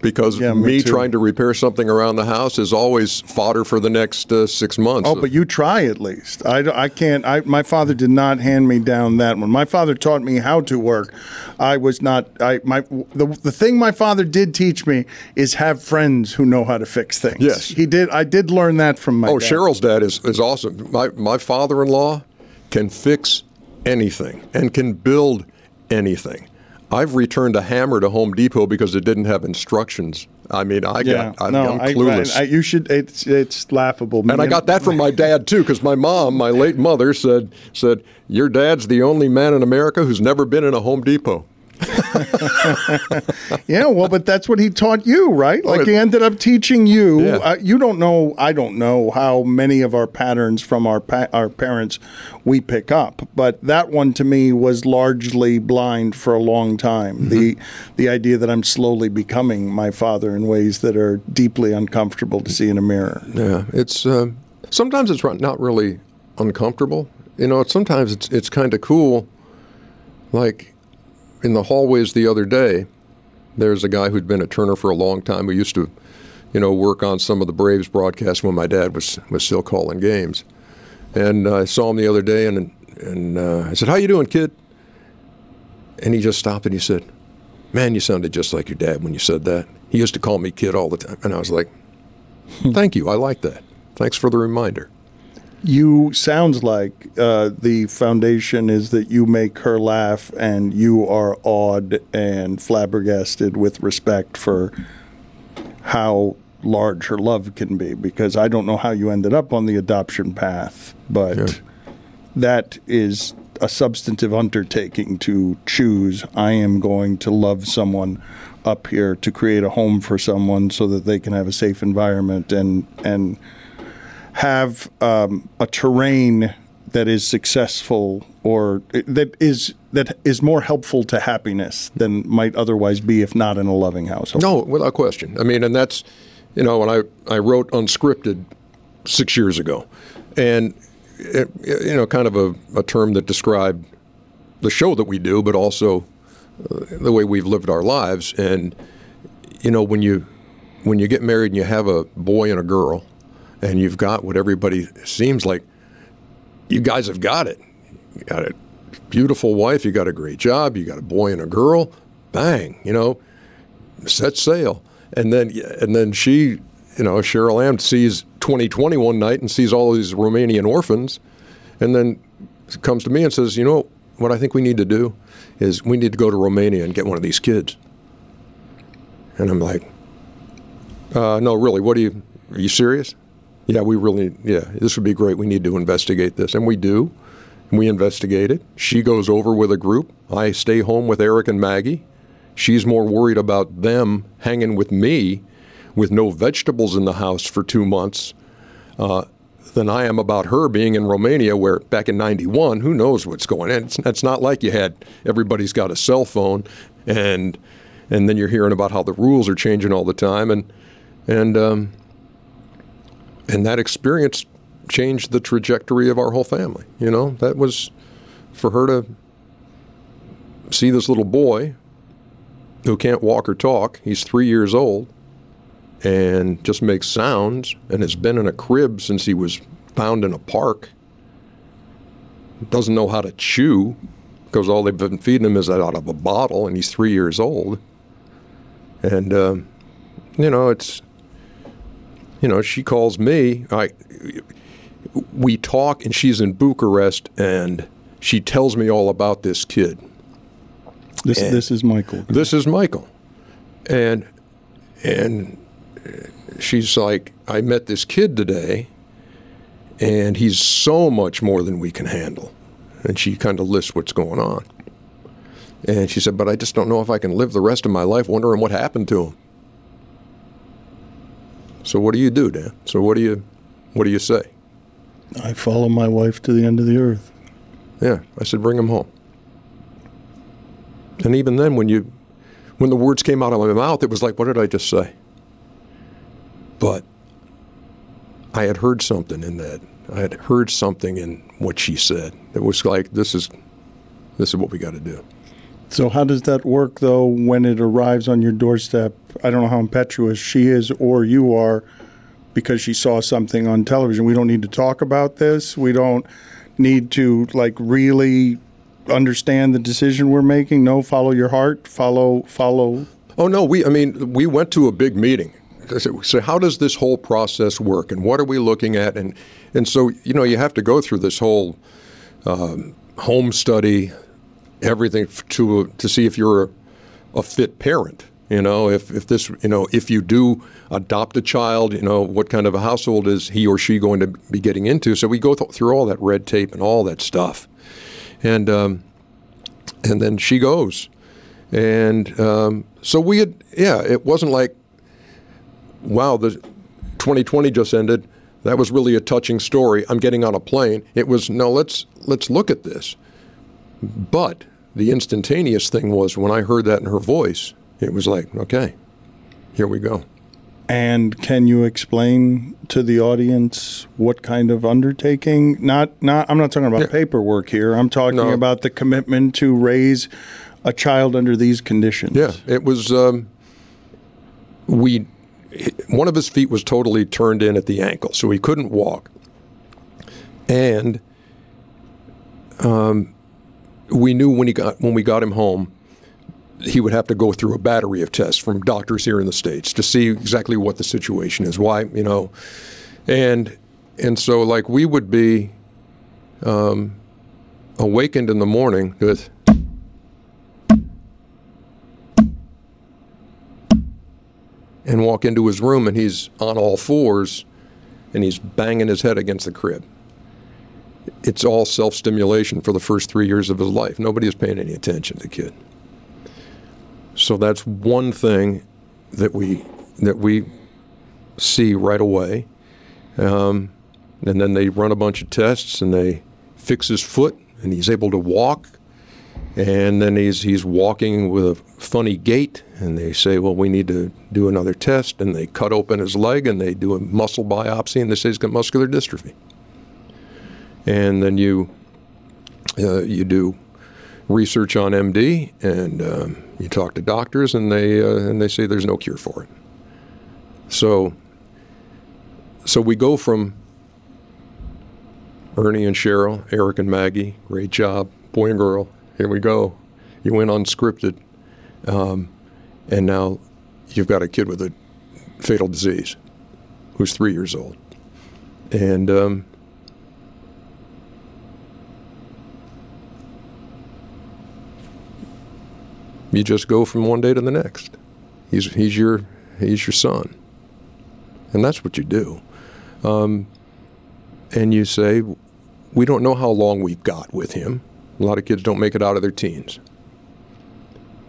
because Yeah, me me, trying to repair something around the house is always fodder for the next uh, six months. Oh, but you try at least. I, I can't. I, my father did not hand me down that one. My father taught me how to work. I was not. I my the the thing my father did teach me is have friends who know how to fix things. Yes. he did. I did learn that from my. Oh, dad. Cheryl's dad is, is awesome. My my father-in-law can fix anything and can build anything. I've returned a hammer to Home Depot because it didn't have instructions. I mean, I Yeah, got I, no, I'm I, clueless. I, you should. It's it's laughable. and I got that from my dad too, because my mom, my late mother, said said your dad's the only man in America who's never been in a Home Depot. Yeah, well, but that's what he taught you, right? Like it- he ended up teaching you. Yeah. Uh, you don't know. I don't know how many of our patterns from our pa- our parents we pick up, but that one to me was largely blind for a long time. The the idea that I'm slowly becoming my father in ways that are deeply uncomfortable to see in a mirror. Yeah, it's uh, sometimes it's not really uncomfortable. You know, sometimes it's it's kind of cool. Like in the hallways the other day, there's a guy who'd been a Turner for a long time who used to, you know, work on some of the Braves broadcasts when my dad was was still calling games. And I saw him the other day, and and uh, I said, "How you doing, kid?" And he just stopped and he said, "Man, you sounded just like your dad when you said that." He used to call me kid all the time, and I was like, Thank you. I like that. Thanks for the reminder. You sounds like uh, the foundation is that you make her laugh, and you are awed and flabbergasted with respect for how large her love can be. Because I don't know how you ended up on the adoption path, but Yeah. that is a substantive undertaking to choose. I am going to love someone up here to create a home for someone so that they can have a safe environment and and have um, a terrain that is successful or that is that is more helpful to happiness than might otherwise be if not in a loving household. No, without question. I mean, and that's, you know, when I, I wrote Unscripted six years ago, and, it, you know, kind of a, a term that described the show that we do, but also uh, the way we've lived our lives. And, you know, when you, when you get married and you have a boy and a girl, and you've got what everybody seems like you guys have got it. You got a beautiful wife, you got a great job, you got a boy and a girl. Bang, you know, set sail. And then and then she, you know, Cheryl Ann sees 20/20 one night and sees all these Romanian orphans, and then comes to me and says, you know, what I think we need to do is we need to go to Romania and get one of these kids. And I'm like, uh, no, really, what are you? Are you serious? Yeah, we really, yeah, this would be great. We need to investigate this. And we do. We investigate it. She goes over with a group. I stay home with Eric and Maggie. She's more worried about them hanging with me with no vegetables in the house for two months uh, than I am about her being in Romania, where back in 91, who knows what's going on. It's, it's not like you had everybody's got a cell phone and and then you're hearing about how the rules are changing all the time. And, and, um, and that experience changed the trajectory of our whole family. You know, that was for her to see this little boy who can't walk or talk. He's three years old and just makes sounds and has been in a crib since he was found in a park. Doesn't know how to chew because all they've been feeding him is out of a bottle, and he's three years old. And um, you know, it's you know, she calls me. I we talk, and she's in Bucharest, and she tells me all about this kid. This this is Michael. This is Michael, and and she's like, I met this kid today, and he's so much more than we can handle. And she kind of lists what's going on. And she said, but I just don't know if I can live the rest of my life wondering what happened to him. So what do you do, Dan? So what do you what do you say? I follow my wife to the end of the earth. Yeah, I said bring him home. And even then when you when the words came out of my mouth, it was like, what did I just say? But I had heard something in that. I had heard something in what she said. It was like, this is this is what we got to do. So how does that work though when it arrives on your doorstep? I don't know how impetuous she is or you are because she saw something on television. We don't need to talk about this. We don't need to like really understand the decision we're making. No, follow your heart. Follow follow Oh no, we I mean we went to a big meeting. So how does this whole process work, and what are we looking at? And and so you know you have to go through this whole um, home study, everything to to see if you're a, a fit parent. You know, if if this you know if you do adopt a child, you know what kind of a household is he or she going to be getting into? So we go th- through all that red tape and all that stuff, and um, and then she goes And um, so we had, yeah, it wasn't like, wow, the 20/20 just ended. That was really a touching story. I'm getting on a plane. It was no, let's let's look at this. But the instantaneous thing was when I heard that in her voice, it was like, okay, here we go. And can you explain to the audience what kind of undertaking? Not, not. I'm not talking about Yeah. paperwork here. I'm talking No. about the commitment to raise a child under these conditions. Yeah, it was. Um, we one of his feet was totally turned in at the ankle, so he couldn't walk, and um, we knew when he got when we got him home, he would have to go through a battery of tests from doctors here in the states to see exactly what the situation is. Why, you know, and and so like we would be um, awakened in the morning with. and walk into his room and he's on all fours and he's banging his head against the crib. It's all self stimulation for the first three years of his life. Nobody is paying any attention to the kid. So that's one thing that we that we see right away. Um, and then they run a bunch of tests and they fix his foot and he's able to walk and then he's he's walking with a funny gait and they say well we need to do another test and they cut open his leg and they do a muscle biopsy and they say he's got muscular dystrophy and then you uh, you do research on MD and um, you talk to doctors and they uh, and they say there's no cure for it so so we go from Ernie and Cheryl, Eric and Maggie, great job, boy and girl. Here we go. You went unscripted, um, and now you've got a kid with a fatal disease who's three years old, and um, you just go from one day to the next. He's he's your he's your son, and that's what you do. Um, and you say, we don't know how long we've got with him. A lot of kids don't make it out of their teens.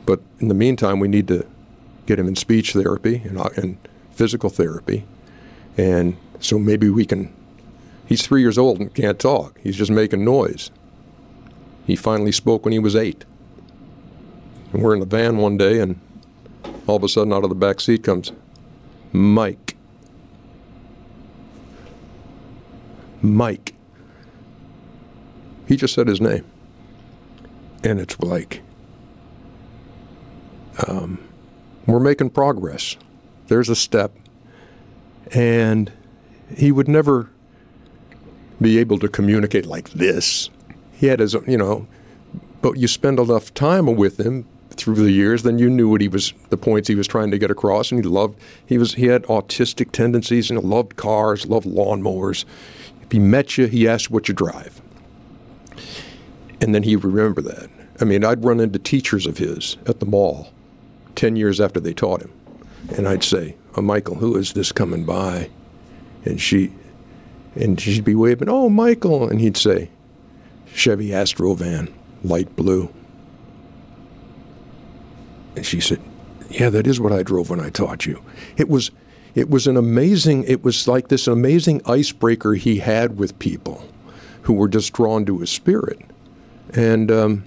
But in the meantime, we need to get him in speech therapy and, and physical therapy. And so maybe we can. He's three years old and can't talk. He's just making noise. He finally spoke when he was eight. And we're in the van one day, and all of a sudden, out of the back seat comes Mike. Mike. He just said his name. And it's like, um, we're making progress. There's a step. And he would never be able to communicate like this. He had his, you know, but you spend enough time with him through the years, then you knew what he was, the points he was trying to get across, and he loved. He was, he had autistic tendencies and loved cars, loved lawnmowers. If he met you, he asked what you drive, and then he would remember that. I mean, I'd run into teachers of his at the mall, ten years after they taught him, and I'd say, oh, "Michael, who is this coming by?" And she, and she'd be waving, "Oh, Michael," and he'd say, "Chevy Astro van, light blue." And she said, "Yeah, that is what I drove when I taught you." It was it was an amazing it was like this amazing icebreaker he had with people who were just drawn to his spirit. And um,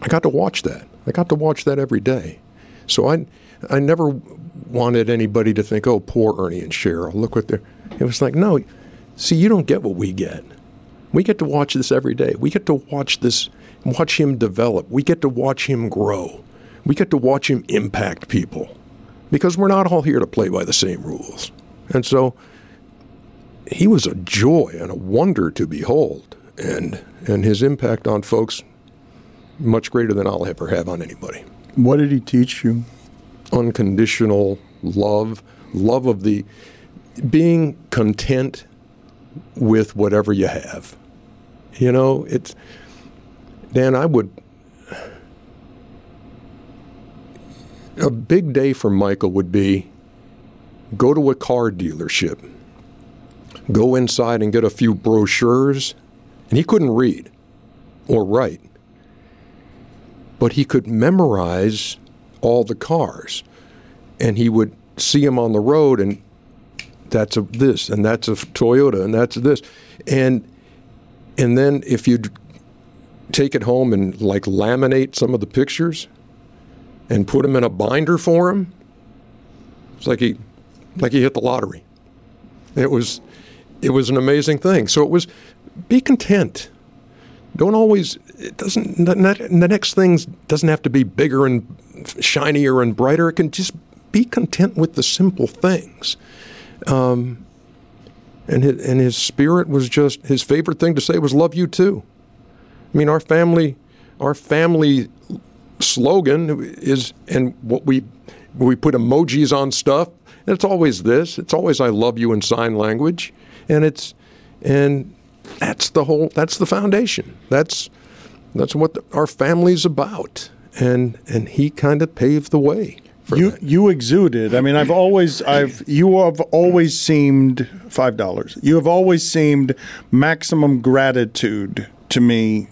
I got to watch that. I got to watch that every day. So I I never wanted anybody to think, "Oh, poor Ernie and Cheryl, look what they're." It was like, "No, see, you don't get what we get. We get to watch this every day. We get to watch this, watch him develop. We get to watch him grow. We get to watch him impact people because we're not all here to play by the same rules. And so he was a joy and a wonder to behold, and and his impact on folks much greater than I'll ever have on anybody. What did he teach you? Unconditional love, love of the being content with whatever you have. You know, it's Dan, I would a big day for Michael would be go to a car dealership, go inside and get a few brochures, and he couldn't read or write. but he could memorize all the cars, and he would see them on the road, and that's a this, and that's a Toyota, and that's a this, and and then if you take it home and like laminate some of the pictures and put them in a binder for him, it's like he like he hit the lottery. It was it was an amazing thing. So it was be content. Don't always it doesn't the next thing doesn't have to be bigger and shinier and brighter. It can just be content with the simple things. Um, and his, and his spirit was just his favorite thing to say was "love you too." I mean, our family, our family slogan is, and what we we put emojis on stuff. And it's always this. It's always "I love you" in sign language, and it's and that's the whole. That's the foundation. That's that's what the, our family's about. And and he kind of paved the way. For You that. you exuded. I mean, I've always I've you have always seemed five dollars. You have always seemed maximum gratitude to me,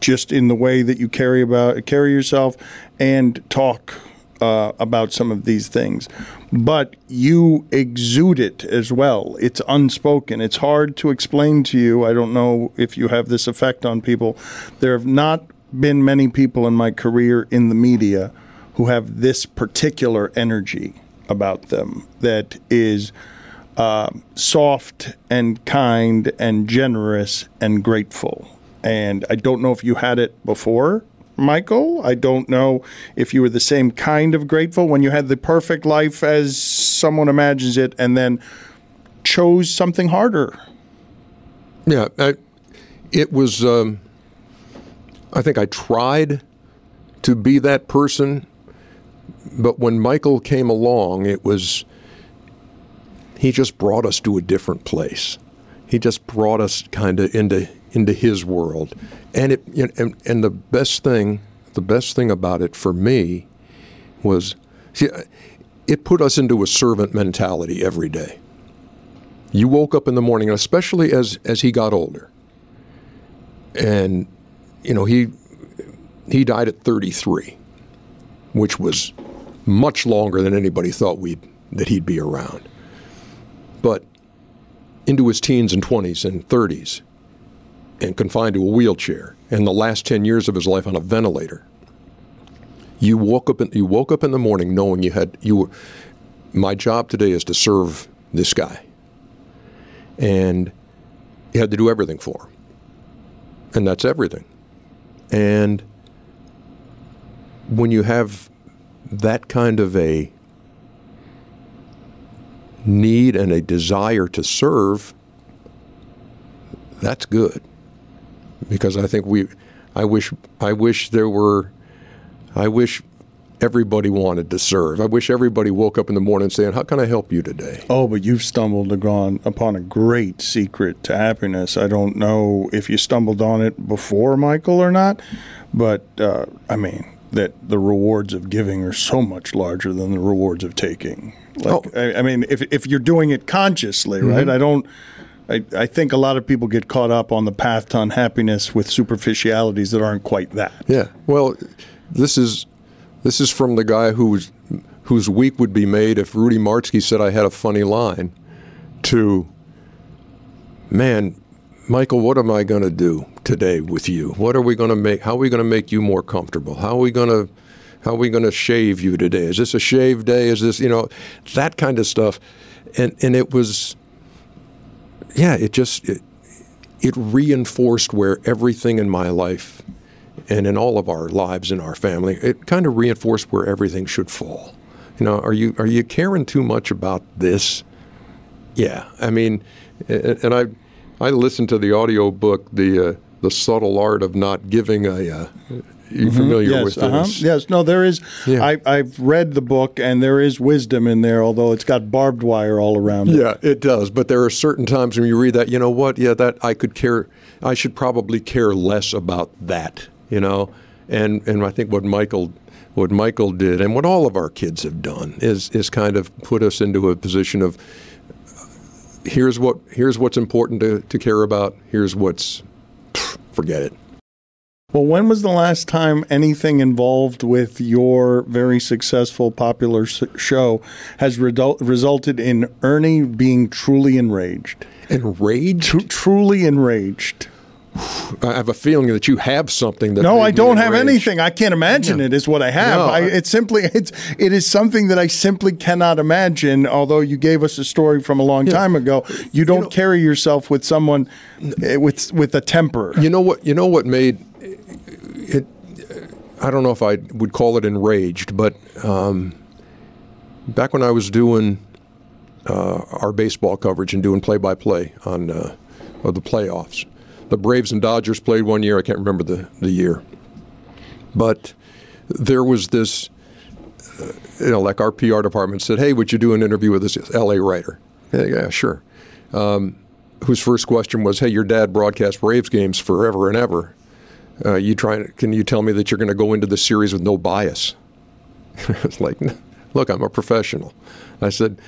just in the way that you carry about carry yourself and talk uh, about some of these things. But you exude it as well. It's unspoken. It's hard to explain to you. I don't know if you have this effect on people. There have not been many people in my career in the media who have this particular energy about them that is uh, soft and kind and generous and grateful. And I don't know if you had it before, Michael. I don't know if you were the same kind of grateful when you had the perfect life as someone imagines it and then chose something harder. Yeah, I, it was. Um, I think I tried to be that person, but when Michael came along, it was. He just brought us to a different place. He just brought us kind of into into his world, and it you know, and, and the best thing, the best thing about it for me, was, see, it put us into a servant mentality every day. You woke up in the morning, especially as as he got older, and you know he he died at 33, which was much longer than anybody thought we that he'd be around. But into his teens and 20s and 30s, and confined to a wheelchair, and the last 10 years of his life on a ventilator. You woke up in, you woke up in the morning knowing you had you were my job today is to serve this guy and you had to do everything for him. And that's everything. And when you have that kind of a need and a desire to serve, that's good. Because I think we I wish I wish there were I wish everybody wanted to serve. I wish everybody woke up in the morning saying, "How can I help you today?" Oh, but you've stumbled upon a great secret to happiness. I don't know if you stumbled on it before, Michael, or not, but uh, I mean that the rewards of giving are so much larger than the rewards of taking. Like, Oh. I, I mean, if if you're doing it consciously, right? Mm-hmm. I don't. I, I think a lot of people get caught up on the path to unhappiness with superficialities that aren't quite that. Yeah. Well, this is this is from the guy whose whose week would be made if Rudy Martzke said I had a funny line. To man, Michael, what am I going to do today with you? What are we going to make? How are we going to make you more comfortable? How are we going to how are we going to shave you today? Is this a shave day? Is this you know that kind of stuff? And and it was yeah, it just it, it reinforced where everything in my life and in all of our lives in our family, it kind of reinforced where everything should fall. You know, are you are you caring too much about this? Yeah, I mean, and I I listened to the audio book, the uh, the subtle art of not giving a. Uh, you familiar yes, with uh-huh. this? Yes, no, there is. Yeah. I, I've read the book, and there is wisdom in there, although it's got barbed wire all around it. Yeah, it does. But there are certain times when you read that, you know what? Yeah, that I could care. I should probably care less about that. You know, and and I think what Michael what Michael did and what all of our kids have done is is kind of put us into a position of here's what here's what's important to, to care about. Here's what's pff, forget it. Well, when was the last time anything involved with your very successful, popular show has redu- resulted in Ernie being truly enraged? Enraged? Tru- truly enraged. I have a feeling that you have something that. No, I don't have enraged. anything. I can't imagine it. Is what I have. No, I, I- it's simply it's it is something that I simply cannot imagine. Although you gave us a story from a long time ago, you don't carry yourself with someone eh, with with a temper. You know what? You know what made it. I don't know if I would call it enraged, but um, back when I was doing uh, our baseball coverage and doing play-by-play on uh, of the playoffs, the Braves and Dodgers played one year. I can't remember the the year, but there was this. uh, You know, like our PR department said, "Hey, would you do an interview with this LA writer?" Yeah, yeah, sure. Um, whose first question was, "Hey, your dad broadcast Braves games forever and ever. Uh, you trying? Can you tell me that you're going to go into the series with no bias?" it's like, look, I'm a professional. I said,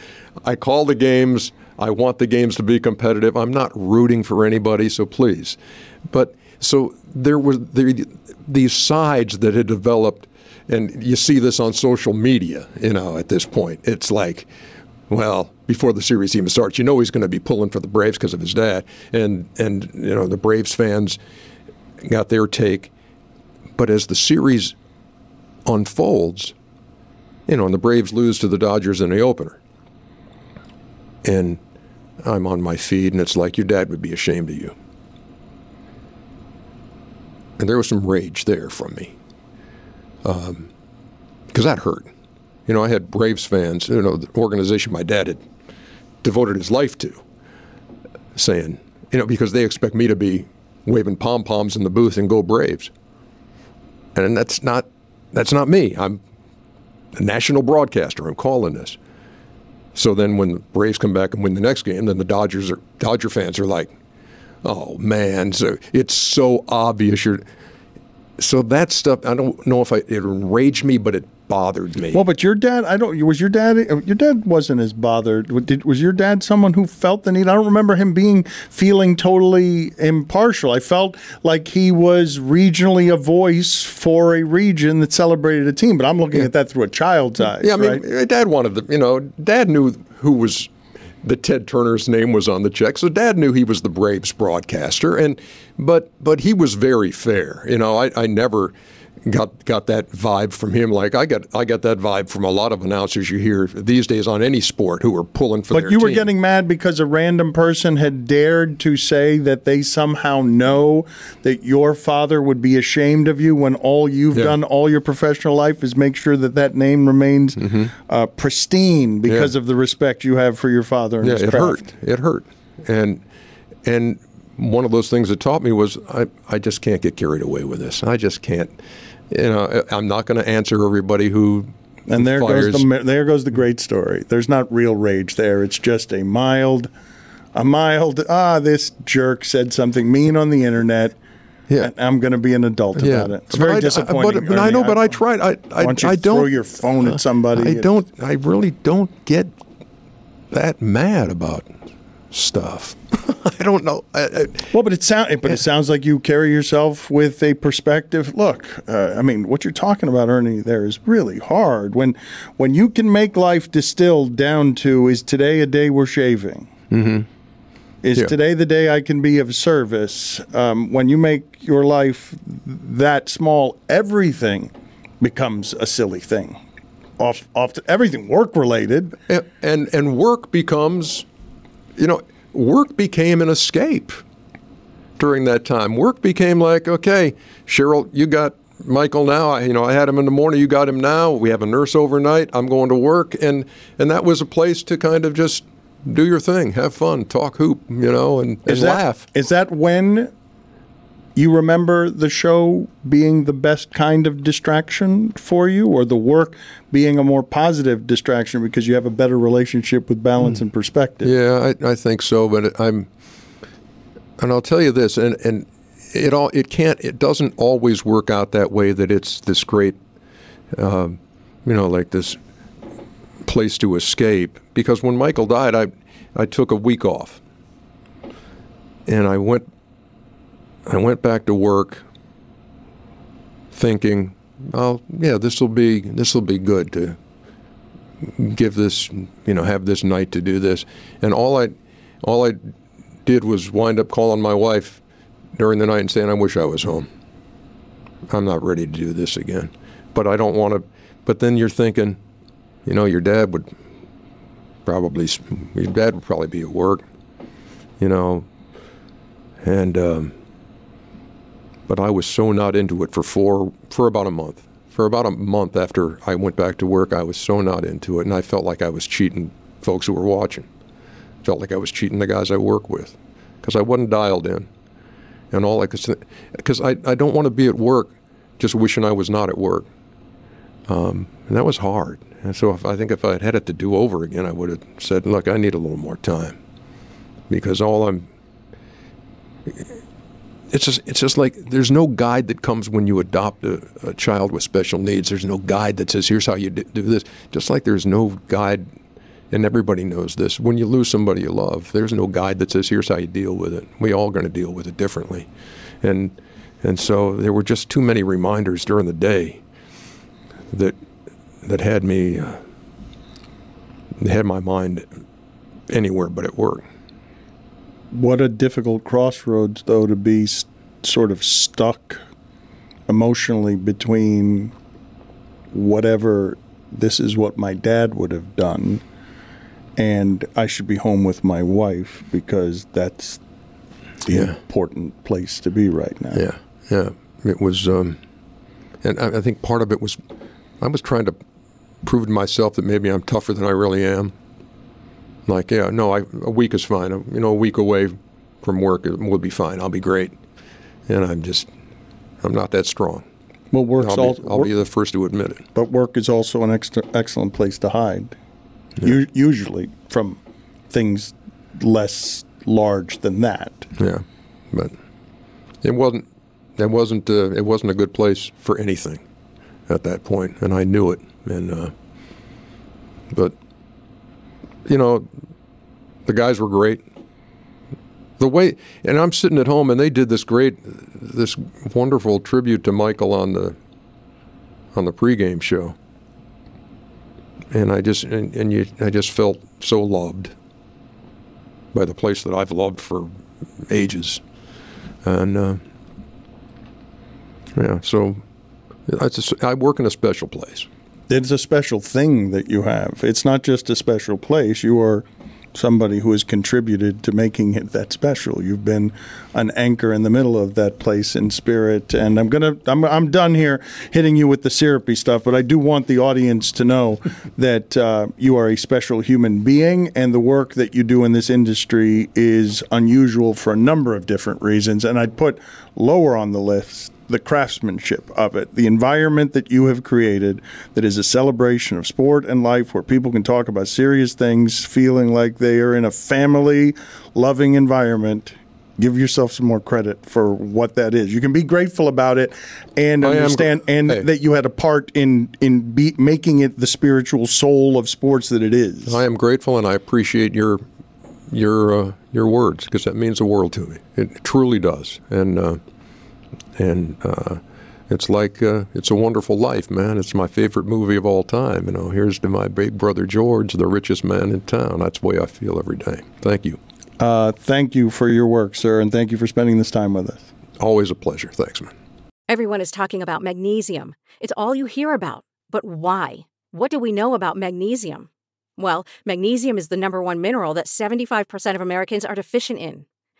I call the games. I want the games to be competitive. I'm not rooting for anybody, so please. But so there were there, these sides that had developed, and you see this on social media. You know, at this point, it's like, well, before the series even starts, you know he's going to be pulling for the Braves because of his dad, and and you know the Braves fans got their take. But as the series unfolds, you know, and the Braves lose to the Dodgers in the opener. And I'm on my feed, and it's like, your dad would be ashamed of you. And there was some rage there from me. Um, because that hurt. You know, I had Braves fans, you know, the organization my dad had devoted his life to, saying, you know, because they expect me to be waving pom poms in the booth and go Braves. And that's not that's not me. I'm a national broadcaster. I'm calling this. So then when the Braves come back and win the next game, then the Dodgers are Dodger fans are like, "Oh man, so it's so obvious you're." So that stuff, I don't know if I, it enraged me, but it bothered me. Well, but your dad, I don't. Was your dad? Your dad wasn't as bothered. Did, was your dad someone who felt the need? I don't remember him being feeling totally impartial. I felt like he was regionally a voice for a region that celebrated a team. But I'm looking at that through a child's eyes. Yeah, I mean, right? my Dad wanted the, you know, Dad knew who was, that Ted Turner's name was on the check, so Dad knew he was the Braves broadcaster, and but but he was very fair. You know, I, I never got got that vibe from him. Like I got I got that vibe from a lot of announcers you hear these days on any sport who are pulling for. The But you were team. getting mad because a random person had dared to say that they somehow know that your father would be ashamed of you when all you've Yeah. done all your professional life is make sure that that name remains Mm-hmm. uh, pristine because Yeah. of the respect you have for your father and Yeah, it craft. hurt. It hurt, and and one of those things that taught me was I, I just can't get carried away with this. I just can't. You know, I'm not going to answer everybody who. And there fires. goes the there goes the great story. There's not real rage there. It's just a mild, a mild. Ah, this jerk said something mean on the internet. Yeah. and I'm going to be an adult about it. It's But very I- I- disappointing. But, but I know, but I tried. I, I, Why don't you I don't throw your phone at somebody? I don't. I really don't get that mad about stuff. I don't know. I, I, Well, but it sound, but it sounds like you carry yourself with a perspective. Look, uh, I mean, what you're talking about, Ernie, there is really hard. When when you can make life distilled down to is today a day we're shaving? Mm-hmm. Is Yeah. today the day I can be of service? Um, when you make your life that small, everything becomes a silly thing. Off, off to everything work related. and, and and work becomes, you know, work became an escape during that time. Work became like, okay, Cheryl, you got Michael now. I, you know, I had him in the morning. You got him now. We have a nurse overnight. I'm going to work, and and that was a place to kind of just do your thing, have fun, talk hoop, you know, and, and Is that- laugh. Is that when you remember the show being the best kind of distraction for you, or the work being a more positive distraction because you have a better relationship with balance and perspective? Yeah, I, I think so, but I'm, and I'll tell you this, and and it all it can't it doesn't always work out that way. That it's this great, um, you know, like this place to escape. Because when Michael died, I I took a week off, and I went I went back to work, thinking, "Oh, yeah, this will be this will be good to give this, you know, have this night to do this." And all I all I did was wind up calling my wife during the night and saying, "I wish I was home. I'm not ready to do this again." But I don't want to. But then you're thinking, you know, your dad would probably your dad would probably be at work, you know, and um, but I was so not into it for four for about a month. For about a month after I went back to work, I was so not into it, and I felt like I was cheating folks who were watching. Felt like I was cheating the guys I work with because I wasn't dialed in, and all I could say, because I I don't want to be at work just wishing I was not at work. Um, and that was hard. And so if, I think if I had had it to do over again, I would have said, look, I need a little more time. Because all I'm. It's just, it's just like there's no guide that comes when you adopt a, a child with special needs. There's no guide that says, here's how you do this. Just like there's no guide, and everybody knows this, when you lose somebody you love, there's no guide that says, here's how you deal with it. We all going to deal with it differently. And, and so there were just too many reminders during the day that that had me uh, had my mind anywhere but at work. What a difficult crossroads, though, to be s- sort of stuck emotionally between whatever this is what my dad would have done, and I should be home with my wife because that's the Yeah. important place to be right now. Yeah, yeah. It was, um, and I, I think part of it was I was trying to prove to myself that maybe I'm tougher than I really am. Like, yeah, no, I, a week is fine. You know, a week away from work will be fine. I'll be great. And I'm just, I'm not that strong. Well, work's I'll, also, be, I'll be the first to admit it. but work is also an extra, excellent place to hide. U- usually from things less large than that. Yeah, but it wasn't. It wasn't. Uh, it wasn't a good place for anything at that point, and I knew it. And uh, but you know, the guys were great. The way, and I'm sitting at home, and they did this great, this wonderful tribute to Michael on the on the pregame show. And I just and, and you, I just felt so loved by the place that I've loved for ages, and uh, yeah, so I, work in a special place. It's a special thing that you have. It's not just a special place. You are somebody who has contributed to making it that special. You've been an anchor in the middle of that place in spirit. And I'm gonna I'm I'm done here hitting you with the syrupy stuff, but I do want the audience to know that uh, you are a special human being, and the work that you do in this industry is unusual for a number of different reasons. And I'd put lower on the list the craftsmanship of it, the environment that you have created that is a celebration of sport and life where people can talk about serious things, feeling like they are in a family loving environment. Give yourself some more credit for what that is. You can be grateful about it and I am understand, and hey. that you had a part in in be, making it the spiritual soul of sports that it is. I am grateful, and I appreciate your your uh, your words because that means the world to me. It truly does, and uh, and uh, it's like uh, it's a wonderful life, man. It's my favorite movie of all time. You know, here's to my big brother George, the richest man in town. That's the way I feel every day. Thank you. Uh, thank you for your work, sir, and thank you for spending this time with us. Always a pleasure. Thanks, man. Everyone is talking about magnesium. It's all you hear about. But why? What do we know about magnesium? Well, magnesium is the number one mineral that 75% of Americans are deficient in.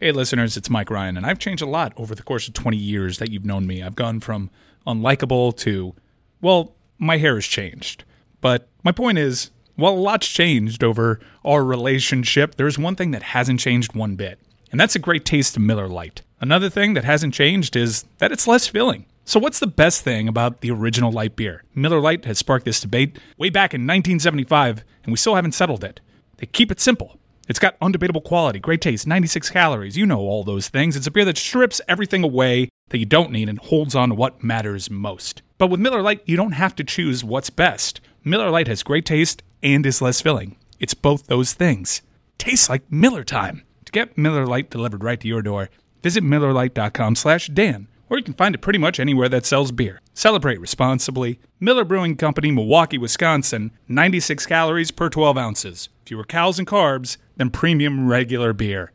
Hey, listeners, it's Mike Ryan, and I've changed a lot over the course of 20 years that you've known me. I've gone from unlikable to, well, my hair has changed. But my point is, while a lot's changed over our relationship, there's one thing that hasn't changed one bit, and that's a great taste of Miller Lite. Another thing that hasn't changed is that it's less filling. So, what's the best thing about the original light beer? Miller Lite has sparked this debate way back in 1975, and we still haven't settled it. They keep it simple. It's got undebatable quality, great taste, 96 calories. You know all those things. It's a beer that strips everything away that you don't need and holds on to what matters most. But with Miller Lite, you don't have to choose what's best. Miller Lite has great taste and is less filling. It's both those things. Tastes like Miller time. To get Miller Lite delivered right to your door, visit MillerLite.com slash Dan, or you can find it pretty much anywhere that sells beer. Celebrate responsibly. Miller Brewing Company, Milwaukee, Wisconsin, 96 calories per 12 ounces. Fewer calories and carbs than premium regular beer.